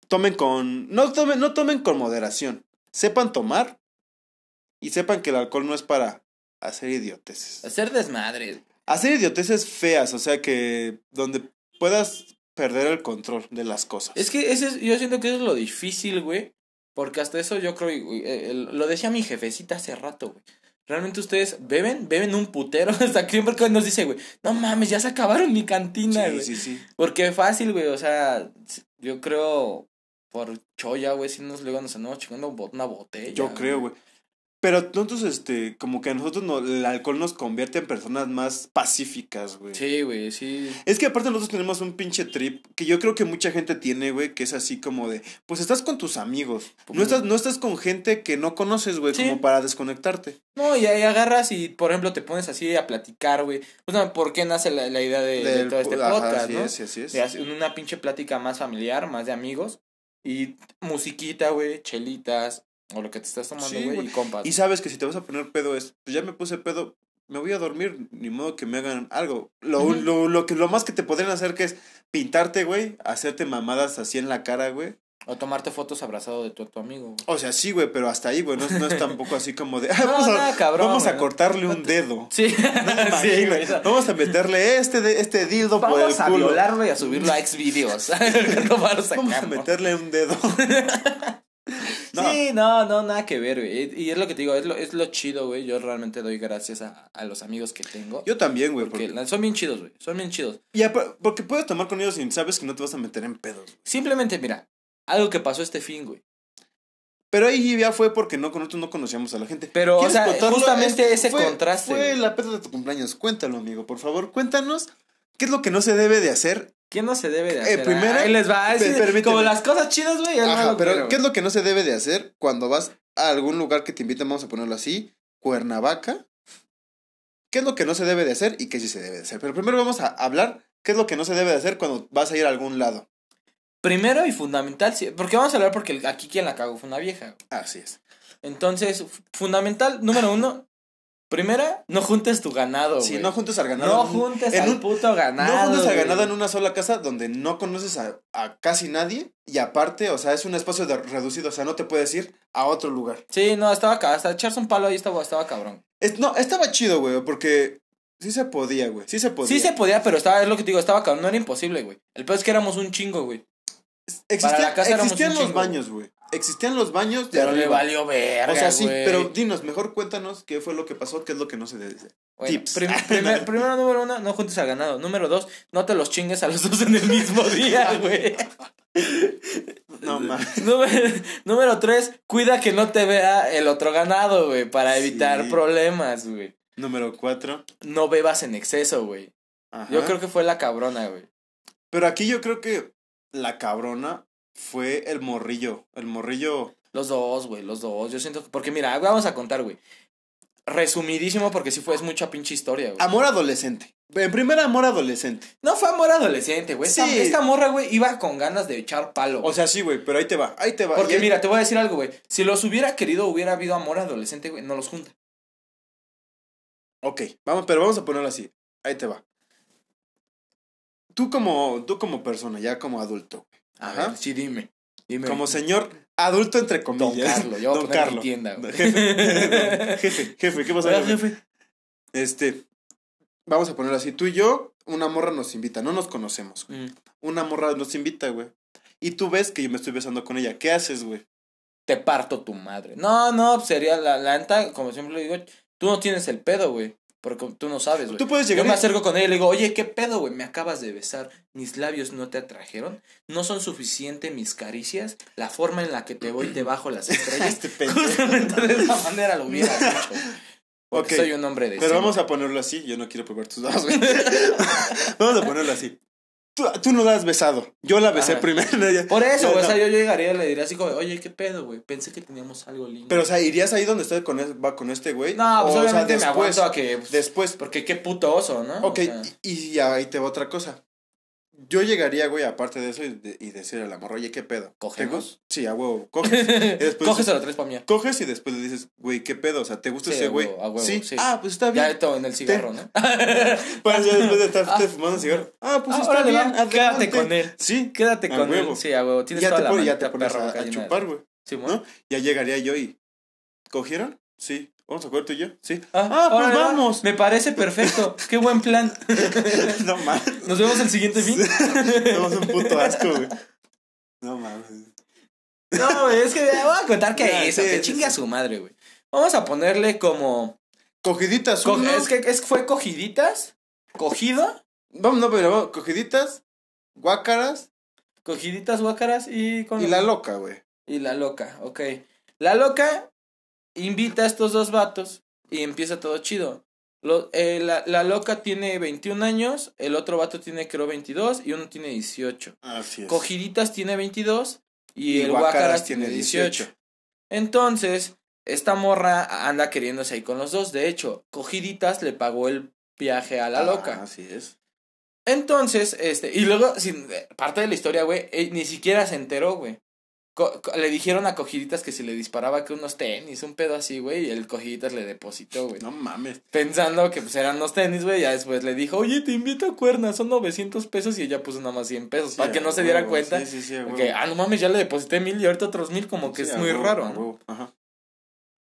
tomen con, no tomen, no tomen con moderación. Sepan tomar y sepan que el alcohol no es para hacer idioteces. Hacer desmadres. Hacer idioteces feas, o sea que donde puedas perder el control de las cosas. Es que ese es- yo siento que eso es lo difícil, güey. Porque hasta eso yo creo, güey, eh, lo decía mi jefecita hace rato, güey. Realmente ustedes beben, beben un putero. Hasta que siempre nos dice, güey, no mames, ya se acabaron mi cantina, sí, güey. sí, sí. Porque fácil, güey, o sea, yo creo por choya, güey, si nos luego nos andamos chingando una botella. Yo creo, güey. Pero entonces, este, como que a nosotros no, el alcohol nos convierte en personas más pacíficas, güey. Sí, güey, sí. Es que aparte nosotros tenemos un pinche trip que yo creo que mucha gente tiene, güey, que es así como de, pues estás con tus amigos, no estás, no estás con gente que no conoces, güey, Sí. como para desconectarte. No, y ahí agarras y, por ejemplo, te pones así a platicar, güey. O sea, ¿por qué nace la, la idea de, todo este ajá, podcast, así no? es, así es. De hacer una pinche plática más familiar, más de amigos. Y musiquita, güey, chelitas, o lo que te estás tomando, güey, y compas. Y sabes que si te vas a poner pedo es, pues ya me puse pedo, me voy a dormir, ni modo que me hagan algo. Lo, lo, lo, que, lo más que te podrían hacer que es pintarte, güey, hacerte mamadas así en la cara, güey. O tomarte fotos abrazado de tu, tu amigo, güey. O sea, sí, güey, pero hasta ahí, güey, no, es- no es tampoco así como de, "Ah, No, vamos, a, cabrón, vamos a cortarle un dedo. Sí, sí, güey. Vamos a meterle este, de, este dildo por el Vamos a violarlo y a subirlo a Xvideos. Vamos a meterle un dedo. No. Sí, no, no, nada que ver, güey. Y es lo que te digo, es lo, es lo chido, güey. Yo realmente doy gracias a, a los amigos que tengo. Yo también, güey. porque son bien chidos, güey. Son bien chidos. y porque puedes tomar con ellos y sabes que no te vas a meter en pedos. Simplemente, mira, algo que pasó este fin, güey. Pero ahí ya fue porque no, nosotros no conocíamos a la gente. Pero, o ¿Quieres sea, contarlo? justamente ese fue- contraste, Fue güey. la peda de tu cumpleaños. Cuéntalo, amigo, por favor. Cuéntanos qué es lo que no se debe de hacer. ¿Qué no se debe de hacer? primero- Ahí les va. Así, permíteme. como las cosas chidas, güey. Ajá, pero quiero, ¿qué es lo que no se debe de hacer cuando vas a algún lugar que te inviten, vamos a ponerlo así, Cuernavaca? ¿Qué es lo que no se debe de hacer y qué sí se debe de hacer? Pero primero vamos a hablar qué es lo que no se debe de hacer cuando vas a ir a algún lado. Primero y fundamental, sí, porque vamos a hablar porque aquí quien la cagó fue una vieja. Así es. Entonces, fundamental, número uno. Primera, no juntes tu ganado, güey. Si no juntes al ganado. No juntes en al un- puto ganado. No juntes al ganado en una sola casa donde no conoces a, a casi nadie y aparte, o sea, es un espacio de- reducido, o sea, no te puedes ir a otro lugar. Sí, no, estaba ca- hasta echarse un palo ahí estaba, estaba cabrón. Es- no, estaba chido, güey, porque sí se podía, güey, sí se podía. Sí se podía, pero estaba, es lo que te digo, estaba cabrón, no era imposible, güey. El peor es que éramos un chingo, güey. Existía- para la casa éramos existían un los chingo, baños, güey. Existían los baños de Pero le valió verga, O sea, sí, pero dinos, mejor cuéntanos qué fue lo que pasó, qué es lo que no se debe. Bueno, tips. prim- primer- primero, número uno, no juntes al ganado. Número dos, no te los chingues a los dos en el mismo día, güey. No mames. número, número tres, cuida que no te vea el otro ganado, güey, para evitar Sí. problemas, güey. Número cuatro. No bebas en exceso, güey. Ajá. Yo creo que fue la cabrona, güey. Pero aquí yo creo que la cabrona fue el morrillo. El morrillo. Los dos, güey, los dos. Yo siento que. Porque mira, vamos a contar, güey. Resumidísimo, porque sí fue, es mucha pinche historia, güey. Amor adolescente. En primer amor adolescente. No fue amor adolescente, güey. Esta, Sí. esta morra, güey, iba con ganas de echar palo. O güey. sea, sí, güey, pero ahí te va, ahí te va. Porque mira, te voy a decir algo, güey. Si los hubiera querido, hubiera habido amor adolescente, güey. No los junta. Ok, vamos, pero vamos a ponerlo así. Ahí te va. Tú como, tú como persona, ya como adulto, A Ajá. ver, sí, dime. Dime. como señor adulto entre Don comillas. Carlos, yo Don Carlos. tienda, güey. Jefe, jefe, jefe, ¿qué pasa? Oiga, jefe? Este, vamos a ponerlo así. Tú y yo, una morra nos invita, no nos conocemos. güey. Mm. Una morra nos invita, güey. Y tú ves que yo me estoy besando con ella. ¿Qué haces, güey? Te parto tu madre. No, no, sería la, la como siempre le digo, tú no tienes el pedo, güey. Porque tú no sabes, güey. Tú puedes Yo llegar me y- acerco con ella y le digo, oye, ¿qué pedo, güey? Me acabas de besar. ¿Mis labios no te atrajeron? ¿No son suficiente mis caricias? La forma en la que te voy te bajo las estrellas. Este pendejo. Justamente de esa manera lo hubiera. Porque Ok, soy un hombre de Pero vamos a ponerlo así. Yo no quiero probar tus dados, güey. vamos a ponerlo así. Tú, tú no la has besado. Yo la besé Ajá. primero. Por eso, No, güey, o no. sea, yo llegaría y le diría así como, oye, ¿qué pedo, güey? Pensé que teníamos algo lindo. Pero, o sea, ¿irías ahí donde está con, va con este güey? no, pues O, o sea, obviamente me después, aguanto a que... pues, Después. Porque qué puto oso, ¿no? Ok, O sea, y, y ahí te va otra cosa. Yo llegaría, güey, aparte de eso, y, de- y decirle al amor, oye, ¿qué pedo? ¿Cogemos? ¿Te gus- Sí, a huevo. Coges. después Coges a los tres pa' mí. coges y después le dices, güey, ¿qué pedo? O sea, ¿te gusta Sí, ese a güey? a huevo, sí. sí. Ah, pues está bien. Ya todo en el cigarro, ¿no? Pues ya después de estar Ah. fumando cigarro. Ah, pues Ah, está bien. adelante. quédate con él. Sí. Quédate A con huevo. él. Sí, a huevo. Tienes ya toda te, la ya te pones perro a, a chupar, güey. Sí. ¿No? Ya llegaría yo y. ¿Cogieron? Sí. ¿Vamos a coger tú y yo? Sí. Ah, Ah, pues vamos. Me parece perfecto. Qué buen plan. no mames. Nos vemos el siguiente fin. Somos un puto asco, güey. No mames. No, güey, es que voy a contar que Ya, eso, sí, que sí, chingue a sí. su madre, güey. Vamos a ponerle como. Cogiditas, co- uno. Es que es, fue cogiditas, cogido, Vamos, no, pero vamos, cogiditas, guácaras cogiditas guácaras y con y la loca, güey. Y la loca, ok. La loca invita a estos dos vatos y empieza todo chido. Lo- eh, la, la loca tiene 21 años, el otro vato tiene creo 22 y uno tiene 18. Así es. Cogiditas tiene 22 y, Y el Guácaras tiene tiene 18. Entonces, esta morra anda queriéndose ahí con los dos. De hecho, Cogiditas le pagó el viaje a la Ah, loca. Así es. Entonces, este, y luego, sin, parte de la historia, güey, eh, ni siquiera se enteró, güey. Le dijeron a Cogiditas que si le disparaba que unos tenis, un pedo así, güey, y el Cogiditas le depositó, güey. No mames. Pensando que pues eran unos tenis, güey, ya después le dijo, oye, te invito a cuernas, son 900 pesos, y ella puso nada más 100 pesos, Sí, para que no se diera cuenta. Sí, sí, sí, Que, ah, no mames, ya le deposité mil y ahorita otros mil, como que Sí, es muy raro, ¿no? Ajá.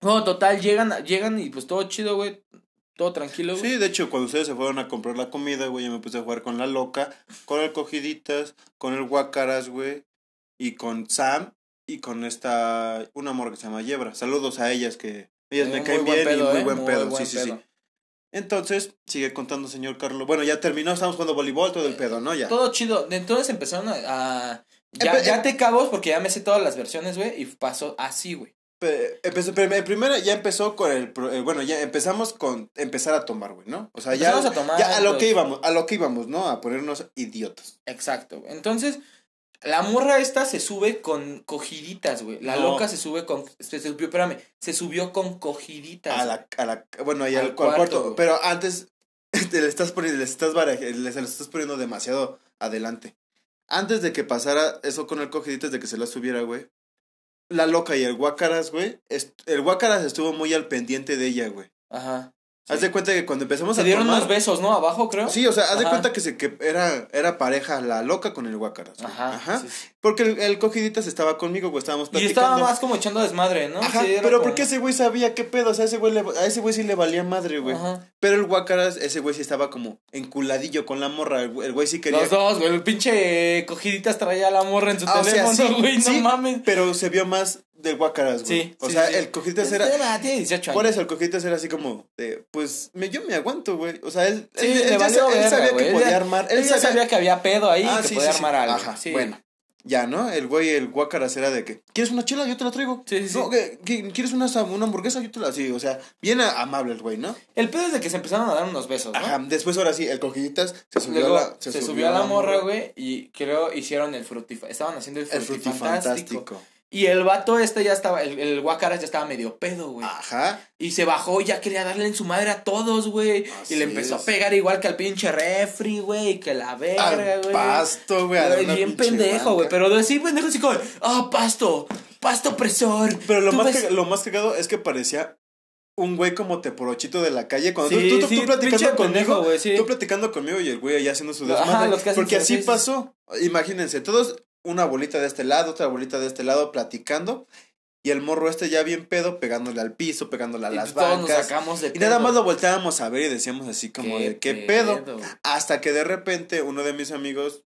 No, total, llegan, llegan y pues todo chido, güey, todo tranquilo, güey. Sí, de hecho, cuando ustedes se fueron a comprar la comida, güey, yo me puse a jugar con la loca, con el cogiditas, con el guacaras, güey, y con Sam, y con esta, un amor que se llama Yebra. Saludos a ellas que ellas Eh, me muy caen bien pedo, y muy eh, buen muy pedo, buen sí, sí, sí. pedo. Entonces, sigue contando, señor Carlos. Bueno, ya terminó, estamos jugando voleibol, todo el pedo, ¿no? Ya. Todo chido. Entonces empezaron a, a- Ya, Empe- ya te cabos porque ya me sé todas las versiones, güey, y pasó así, güey. Pe- Empezó, primero ya empezó con el, eh, bueno, ya empezamos con empezar a tomar, güey, ¿no? O sea, ya, Empezamos a tomar, ya a lo que íbamos, a lo que íbamos, ¿no? A ponernos idiotas. Exacto. Entonces, la morra esta se sube con cogiditas, güey. La No. loca se sube con. Se subió, espérame, se subió con cogiditas. A la, a la, bueno, ahí Al cuarto, pero antes te le estás poniendo, le estás baraje- le- se lo estás poniendo demasiado adelante. Antes de que pasara eso con el cogiditas de que se la subiera, güey. La loca y el guácaras, güey. El guácaras estuvo muy al pendiente de ella, güey. Ajá. Haz de cuenta que cuando empezamos Se a dieron tomar, unos besos, ¿no? Abajo, creo. Sí, o sea, haz de Ajá. cuenta que, se, que era, era pareja la loca con el guácaras. güey. Ajá. sí, sí. Porque el, el cogiditas estaba conmigo, güey, estábamos Y platicando. estaba más como echando desmadre, ¿no? Ajá, Sí, era pero como- porque ese güey sabía qué pedo, o sea, ese güey le- a ese güey sí le valía madre, güey. Ajá. Pero el guácaras, ese güey sí estaba como enculadillo con la morra, el güey el güey sí quería... Los dos, güey. El pinche cogiditas traía a la morra en su Ah, o sea, teléfono, sí, güey. sí, no mames. Pero se vio más del guácaras, güey. Sí. O sea, el cogiditas era... Espera, tiene 18 años. Por eso el cogiditas era así como de, pues, me, yo me aguanto, güey. O sea, él, Sí, él, él le ya valió sa- él verga, sabía güey. que podía armar. Él sabía que había pedo ahí y Ah, que podía armar algo. Ajá, sí. bueno. Ya, ¿no? El güey, el guácaras era de que, ¿quieres una chela? Yo te la traigo. Sí, sí, sí. No, ¿qué- qué- ¿quieres una, una hamburguesa? Yo te la... Sí, o sea, bien amable el güey, ¿no? El pedo es de que se empezaron a dar unos besos, ¿no? Ajá, después ahora sí, el cogiditas se subió Luego a la... se, subió a la morra, güey, y creo hicieron el frutifantástico. Estaban haciendo el El frutifantástico. frutifantástico. Y el vato este ya estaba, el, el guacaras ya estaba medio pedo, güey. Ajá. Y se bajó y ya quería darle en su madre a todos, güey. Y le empezó es. a pegar igual que al pinche refri, güey. Y que la verga, güey. pasto, güey. bien pendejo, güey. Pero así pendejo así como, ah, pasto, pasto opresor. Pero lo Tú más, ves- caga- lo más cagado es que parecía un güey como teporochito de la calle. Cuando Sí, tú, tú, tú sí, platicando pinche conmigo, pendejo, güey, sí. tú platicando conmigo y el güey allá haciendo su Ajá, desmadre. los que hacen porque así sí, sí, pasó. Imagínense, todos una bolita de este lado, otra bolita de este lado, platicando. Y el morro este ya bien pedo, pegándole al piso, pegándole a Y las todos nos bancas. sacamos de Y nada más lo volteábamos a ver y decíamos así como de, ¿qué pedo? Hasta que de repente uno de mis amigos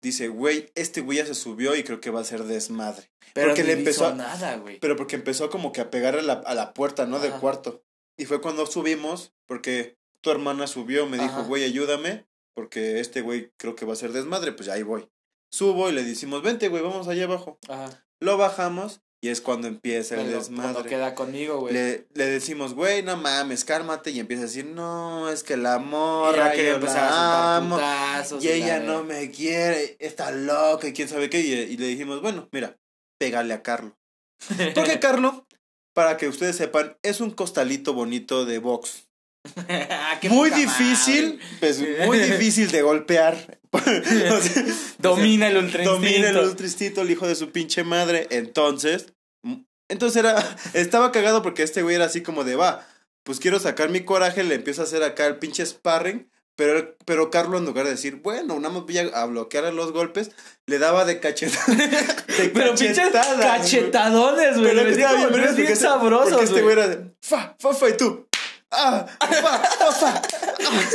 dice, güey, este güey ya se subió y creo que va a ser desmadre. Pero Porque le empezó nada, güey. Pero porque empezó como que a pegarle a la, a la puerta, ¿no? Del Ajá. cuarto. Y fue cuando subimos, porque tu hermana subió, me dijo, güey, ayúdame, porque este güey creo que va a ser desmadre, pues ya ahí voy. Subo y le decimos, vente, güey, vamos allá abajo. Ajá. Lo bajamos y es cuando empieza el desmadre. Cuando queda conmigo, güey. Le, le decimos, güey, no mames, cálmate. Y empieza a decir, no, es que la morra que yo la amo. Y la ella no me quiere, está loca y quién sabe qué. Y, y le dijimos, bueno, mira, pégale a Carlo. Porque Carlo, para que ustedes sepan, es un costalito bonito de box. Ah, muy difícil, pues muy difícil de golpear. O sea, Domina el ultra Domina el instinto. ultristito, el hijo de su pinche madre. Entonces, entonces era, estaba cagado porque este güey era así como de, va, pues quiero sacar mi coraje, le empiezo a hacer acá el pinche sparring. Pero, pero Carlos, en lugar de decir, bueno, más voy a, bloquear a los golpes, le daba de cachetada. De Pero cachetadas, cachetadones, güey. Pero digo, bien, es bien este- sabrosos, Porque este güey. güey era de, fa, fa, fa, y tú. Ah.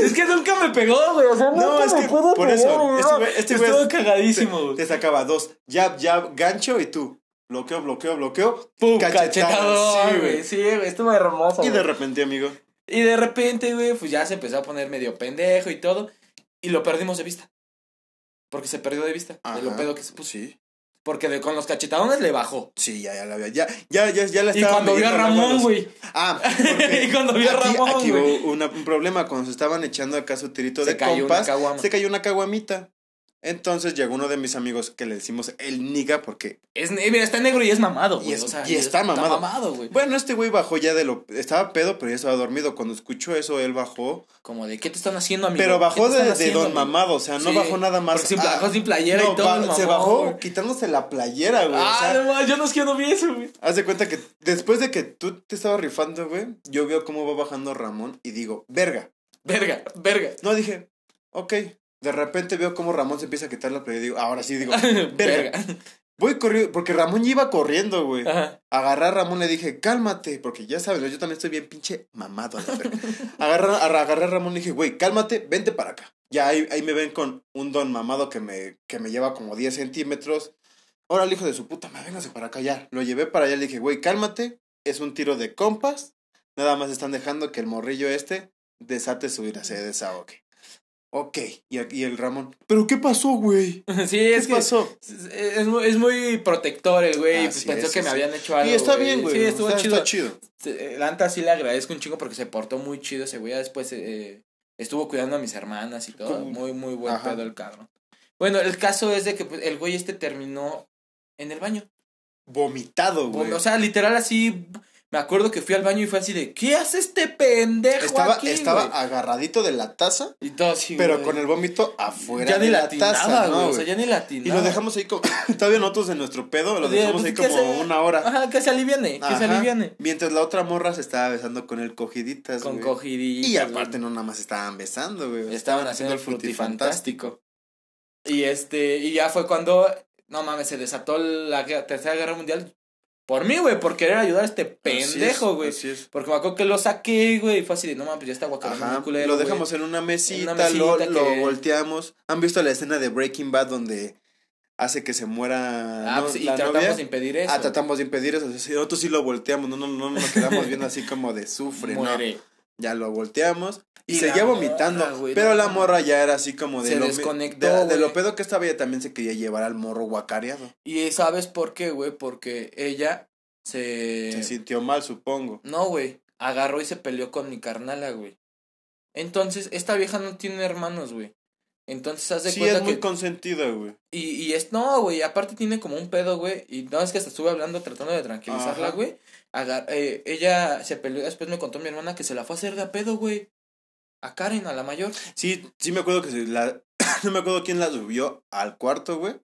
Es que nunca me pegó, güey. O sea, No, nunca es me que pudo por pegar, eso, güey. este güey- este güey Estuvo es- cagadísimo, Te, güey. te sacaba dos. Jab, jab, gancho y tú. Bloqueo, bloqueo, bloqueo. Pum, cachetador, sí, güey. Sí, güey. Estuvo hermoso. Y de repente, amigo. Y de repente, güey, pues ya se empezó a poner medio pendejo y todo. Y lo perdimos de vista. Porque se perdió de vista. De lo Ajá. pedo que se puso. Sí. Porque de- con los cachetadones le bajó. Sí, ya, ya la había. Ya, ya, ya, ya la Y estaba cuando vio a Ramón, güey. Ah, Y cuando vio a Ramón, aquí hubo una- un problema. Cuando se estaban echando acá su tirito Se de cayó compas, se cayó una caguamita. Entonces llegó uno de mis amigos que le decimos el niga porque Es, mira, está negro y es mamado, Y güey. es- o sea, y está mamado. güey. Bueno, este güey bajó ya de lo... Estaba pedo, pero ya estaba dormido. Cuando escuchó eso, él bajó. Como de, ¿qué te están haciendo, amigo? Pero ¿Qué bajó de, de don amigo? mamado. O sea, no Sí, bajó nada más. porque Ah, bajó sin playera y no, todo, ba- el Se bajó güey. quitándose la playera, güey. Ah, o sea, no, mames, yo no es que no vi eso, güey. haz de cuenta que después de que tú te estabas rifando, güey, yo veo cómo va bajando Ramón y digo, verga. Verga, verga. No, dije, ok. De repente veo cómo Ramón se empieza a quitar la playera y digo, ahora sí, digo, verga. Voy corriendo, porque Ramón ya iba corriendo, güey. Agarré a Ramón, le dije, cálmate, porque ya sabes, yo también estoy bien pinche mamado. a la verga. Agarré, a- Ramón y le dije, güey, cálmate, vente para acá. Ya ahí, ahí me ven con un don mamado que me, que me lleva como 10 centímetros. Ahora el hijo de su puta, me véngase para acá ya. Lo llevé para allá, le dije, güey, cálmate, es un tiro de compas. Nada más están dejando que el morrillo este desate su ira, se desahogue. Ok, y el Ramón. ¿Pero qué pasó, güey? Sí, ¿Qué es que pasó? es, es muy, es muy protector el güey. y Así pensó es, que me habían hecho algo. Y está bien, güey. Sí, estuvo está, chido. Está chido. Se- La neta sí le agradezco un chingo porque se portó muy chido ese güey. Después eh, estuvo cuidando a mis hermanas y todo. Muy, muy buen Ajá. pedo el cabrón. Bueno, el caso es de que pues, el güey este terminó en el baño. Vomitado, güey. O sea, literal así. Me acuerdo que fui al baño y fue así de, ¿qué hace este pendejo estaba aquí, estaba güey?" agarradito de la taza, Y todo así, pero con el vómito afuera Ya ni de la la taza, atinaba, ¿no. O sea, ya ni la Y lo dejamos ahí como. Todavía nosotros en nuestro pedo, lo dejamos pues, ahí como se- una hora. Ajá, que se aliviane, que se aliviane. Mientras la otra morra se estaba besando con el cogiditas, Con cogiditas. Y aparte no nada más estaban besando, güey. Estaban haciendo el frutifantástico. Y este, y ya fue cuando, no mames, se desató la tercera guerra mundial. Por mí, güey, por querer ayudar a este pendejo, güey. Porque me acuerdo que lo saqué, güey, y fue así de, no mames, pues ya está muy culero, lo güey". dejamos en una mesita, mesita lo, que- lo volteamos. ¿Han visto la escena de Breaking Bad donde hace que se muera Ah, no, pues, y la tratamos novia? de impedir eso. Ah, tratamos de impedir eso. sí, Nosotros sí lo volteamos, no, no, no nos quedamos viendo así como de sufre, ¿no? Muere. Ya lo volteamos y, Y seguía vomitando. morra, güey, pero la morra ya era así como de Se lo, desconectó, de, lo pedo que estaba, ella también se quería llevar al morro guacareado. Y ¿sabes por qué, güey? Porque ella se... Se sintió mal, supongo. No, güey. Agarró y se peleó con mi carnala, güey. Entonces, esta vieja no tiene hermanos, güey. Entonces, haz de Sí, cuenta es muy que. consentida, güey. Y, y es. No, güey. Aparte, tiene como un pedo, güey. Y no es que hasta estuve hablando, tratando de tranquilizarla, Ajá. güey. Agar- eh, ella se peleó. Después me contó mi hermana que se la fue a hacer de a pedo, güey. A Karen, a la mayor. Sí, sí me acuerdo que se la... no me acuerdo quién la subió al cuarto, güey.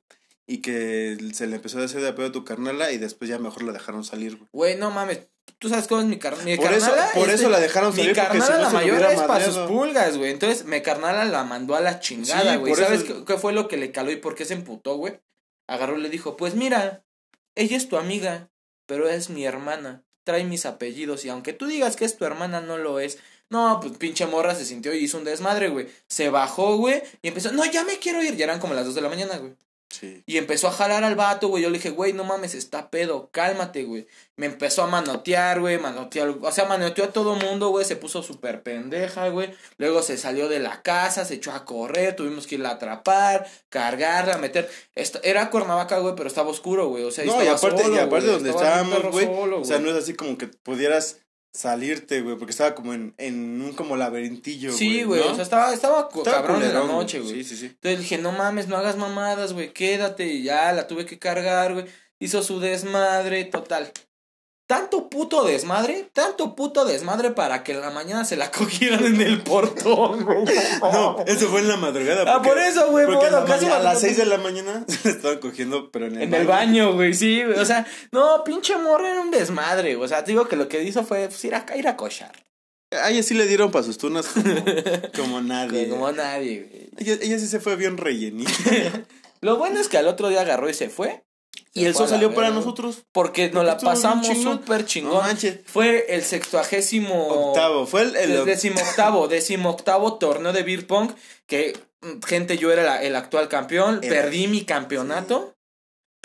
Y que se le empezó a hacer de pedo a tu carnala y después ya mejor la dejaron salir, güey. Güey, no mames. Tú sabes cómo es mi, car mi Por eso, carnala. por este, eso la dejaron Mi salir si carnala, no la mayor, es para sus pulgas, güey. Entonces, mi carnala la mandó a la chingada, Sí, güey. por ¿Sabes eso- qué, qué fue lo que le caló y por qué se emputó, güey? Agarró y le dijo, pues mira, ella es tu amiga, pero es mi hermana. Trae mis apellidos y aunque tú digas que es tu hermana, no lo es. No, pues pinche morra se sintió y hizo un desmadre, güey. Se bajó, güey, y empezó, no, ya me quiero ir. Ya eran como las 2 de la mañana, güey. Sí. Y empezó a jalar al vato, güey. Yo le dije, güey, no mames, está pedo, cálmate, güey. Me empezó a manotear, güey, manotear. O sea, manoteó a todo mundo, güey. Se puso súper pendeja, güey. Luego se salió de la casa, se echó a correr. Tuvimos que irla a atrapar, cargarla, meter. Esta- era Cuernavaca, güey, pero estaba oscuro, güey. O sea, No, y aparte, solo, y aparte donde estábamos, güey. O sea, no es así como que pudieras salirte, güey, porque estaba como en, en un como laberintillo, güey. Sí, güey. ¿no? O sea, estaba, estaba, cabrón en la culerón, noche, güey. Sí, sí, sí. Entonces dije, no mames, no hagas mamadas, güey, quédate. Y ya la tuve que cargar, güey. Hizo su desmadre, total. Tanto puto desmadre, tanto puto desmadre para que en la mañana se la cogieran en el portón, güey. No, eso fue en la madrugada. Ah, por eso, güey, Porque bueno, casi a la- las 6 de la mañana se la estaban cogiendo, pero en el En el baño, güey, sí, güey. O sea, no, pinche morra era un desmadre. O sea, te digo que lo que hizo fue pues, ir, a, ir a cochar. A ella sí le dieron para sus tunas como, como nadie. Como nadie, güey. Ella, ella sí se fue bien rellenita. Lo bueno es que al otro día agarró y se fue. Y el sol salió para nosotros. Porque nos la pasamos chingón. súper No chingón. manches. Fue el sextuagésimo Octavo. Fue el. el- El decimoctavo, decimoctavo torneo de beer pong. Que, mm, gente, yo era la- el actual campeón. El- Perdí mi campeonato.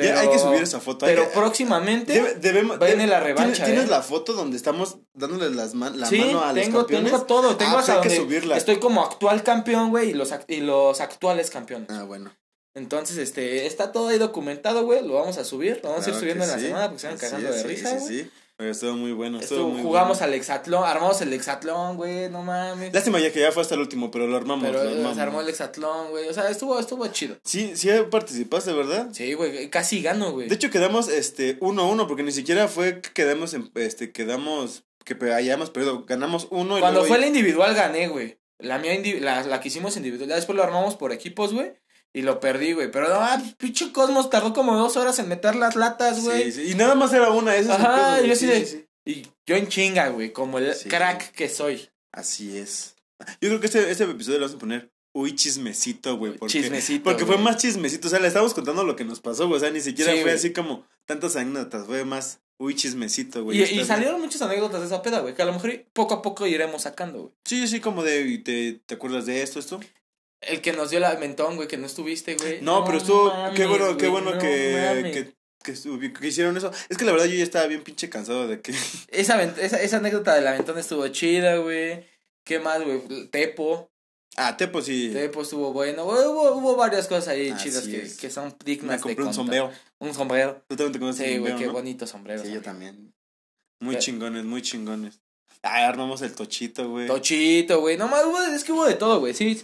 Ya Pero, hay que subir esa foto. Pero que- próximamente. Debe- debemos, viene debe- la revancha, ¿Tienes, tienes eh? la foto donde estamos dándoles las man- la sí, mano a los tengo, campeones? tengo todo. Tengo Ah, hasta hay que donde subirla. Estoy como actual campeón, güey. Y los, y los actuales campeones. Ah, bueno. Entonces, este, está todo ahí documentado, güey. Lo vamos a subir. Lo vamos a ir subiendo en la sí. semana porque se van cagando es, de sí, risa, Sí, güey. sí, Oye, Estuvo muy bueno. Estuvo Estuvo- muy jugamos bueno. al hexatlón, armamos el hexatlón, güey, no mames. Lástima ya que ya fue hasta el último, pero lo armamos. Pero lo eh, armamos. se armó el hexatlón, güey. O sea, estuvo, estuvo chido. Sí, sí participaste, ¿verdad? Sí, güey, casi gano, güey. De hecho quedamos este 1 uno, porque ni siquiera fue que quedamos en este quedamos que hayamos perdido, ganamos uno y Cuando luego fue la individual gané, güey. La mía, la, la que hicimos individual. Ya después lo armamos por equipos, güey. Y lo perdí, güey. Pero no, ah, pinche Cosmos tardó como dos horas en meter las latas, güey. Sí, sí, y nada más era una, ese es el Ajá, yo Sí, de-. Y yo en chinga, güey. Como el crack que soy. Así es. Yo creo que este, este episodio lo vamos a poner Uy, chismecito, güey. Porque, Chismecito, Porque fue más chismecito. O sea, le estábamos contando lo que nos pasó, güey. O sea, ni siquiera Sí, fue así como tantas anécdotas. Fue más, uy, chismecito, güey. Y, bien. salieron muchas anécdotas de esa peda, güey. Que a lo mejor poco a poco iremos sacando, güey. Sí, sí, como de, ¿te, ¿te acuerdas de esto, esto? El que nos dio la mentón, güey, que no estuviste, güey. No, pero estuvo, mames, qué bueno, qué bueno no que, que, que, hicieron eso. Es que la verdad yo ya estaba bien pinche cansado de que... Esa, esa, esa anécdota del aventón estuvo chida, güey. ¿Qué más, güey? Tepo. Ah, Tepo sí. Tepo estuvo bueno. Hubo, hubo varias cosas ahí Así chidas que, es. que son Me dignas de compré un contar. sombrero. Un sombrero. Tú también te conoces Sí, güey, qué ¿no? bonito sombrero. Sí, yo también. Muy Pero- chingones, muy chingones. Ah, armamos el tochito, güey. Tochito, güey. No más, hubo, es que hubo de todo, güey. Sí,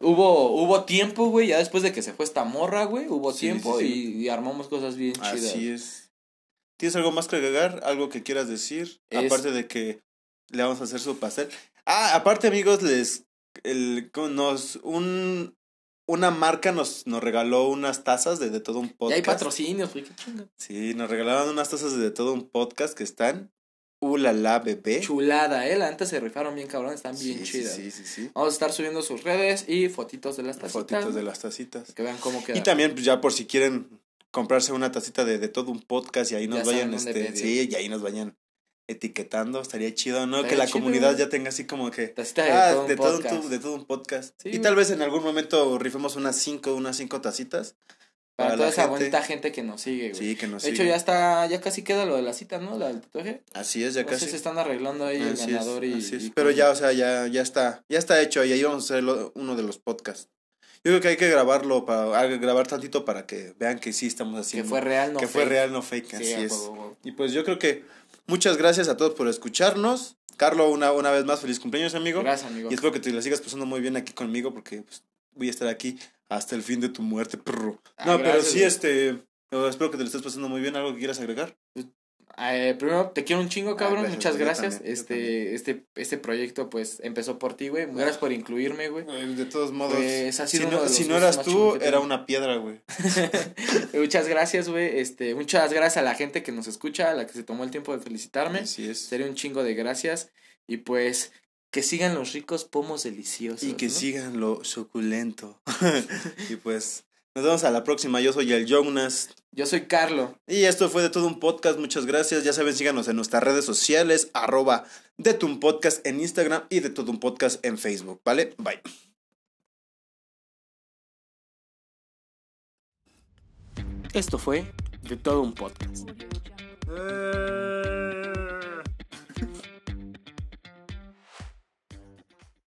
hubo, hubo tiempo, güey. Ya después de que se fue esta morra, güey. Hubo Sí, tiempo sí, Y, sí. y armamos cosas bien chidas. Así es. ¿Tienes algo más que agregar? ¿Algo que quieras decir? Es- Aparte de que le vamos a hacer su pastel. Ah, aparte, amigos, les. El, ¿cómo nos. Un. Una marca nos, nos regaló unas tazas de, de todo un Ya podcast. hay patrocinios, güey. Qué chinga. Sí, nos regalaron unas tazas de, de todo un podcast que están. Ulala, bebé. Chulada, eh. La neta se rifaron bien, cabrón. Están bien Sí, chidas. sí, sí, sí. Vamos a estar subiendo sus redes y fotitos de las tacitas. Fotitos de las tacitas. Que vean cómo queda. Y también, pues, ya por si quieren comprarse una tacita de, de todo un podcast y ahí nos Ya vayan, este, sí, y ahí nos vayan etiquetando, estaría chido, ¿no? Estaría que la chido, comunidad güey. ya tenga así como que, Tacita de ah, todo un de, todo un, de todo un podcast. Sí, y güey. tal vez en algún momento rifemos unas cinco, unas cinco tacitas. Para para toda esa gente. bonita gente que nos sigue, güey. Sí, que nos de hecho, ya está, ya casi queda lo de la cita, ¿no? La del tatuaje. Así es, ya sé, casi. se están arreglando ahí el Así es, ganador y, así es. y Pero ya, o sea, ya, ya está, ya está hecho y ahí vamos a hacer lo- uno de los podcasts. Yo creo que hay que grabarlo, para ah, grabar tantito para que vean que sí estamos que haciendo. fue real, no que fue fake. real, no fake, Sí, así es. Y pues yo creo que muchas gracias a todos por escucharnos. Carlos, una, una vez más, feliz cumpleaños, amigo. Gracias, amigo. Y espero que te la sigas pasando muy bien aquí conmigo porque pues, voy a estar aquí hasta el fin de tu muerte, perro. Ah, no, pero sí, güey. este, espero que te lo estés pasando muy bien. ¿Algo que quieras agregar? Eh, primero, te quiero un chingo, cabrón. gracias, Muchas yo gracias. también, este, este, este proyecto, pues, empezó por ti, güey. Gracias por incluirme, güey. De todos modos, Pues, si, no, si no eras tú, era una piedra, güey. muchas gracias, güey. Este, muchas gracias a la gente que nos escucha, a la que se tomó el tiempo de felicitarme. Así es. Sería un chingo de gracias. Y pues, que sigan los ricos pomos deliciosos. Y que ¿no? sigan lo suculento. y pues, nos vemos a la próxima. Yo soy el Jonas. Yo soy Carlo. Y esto fue de todo un podcast, muchas gracias. Ya saben, síganos en nuestras redes sociales, arroba de todo un podcast en Instagram y de todo un podcast en Facebook, ¿vale? Bye. Esto fue de todo un podcast. Eh.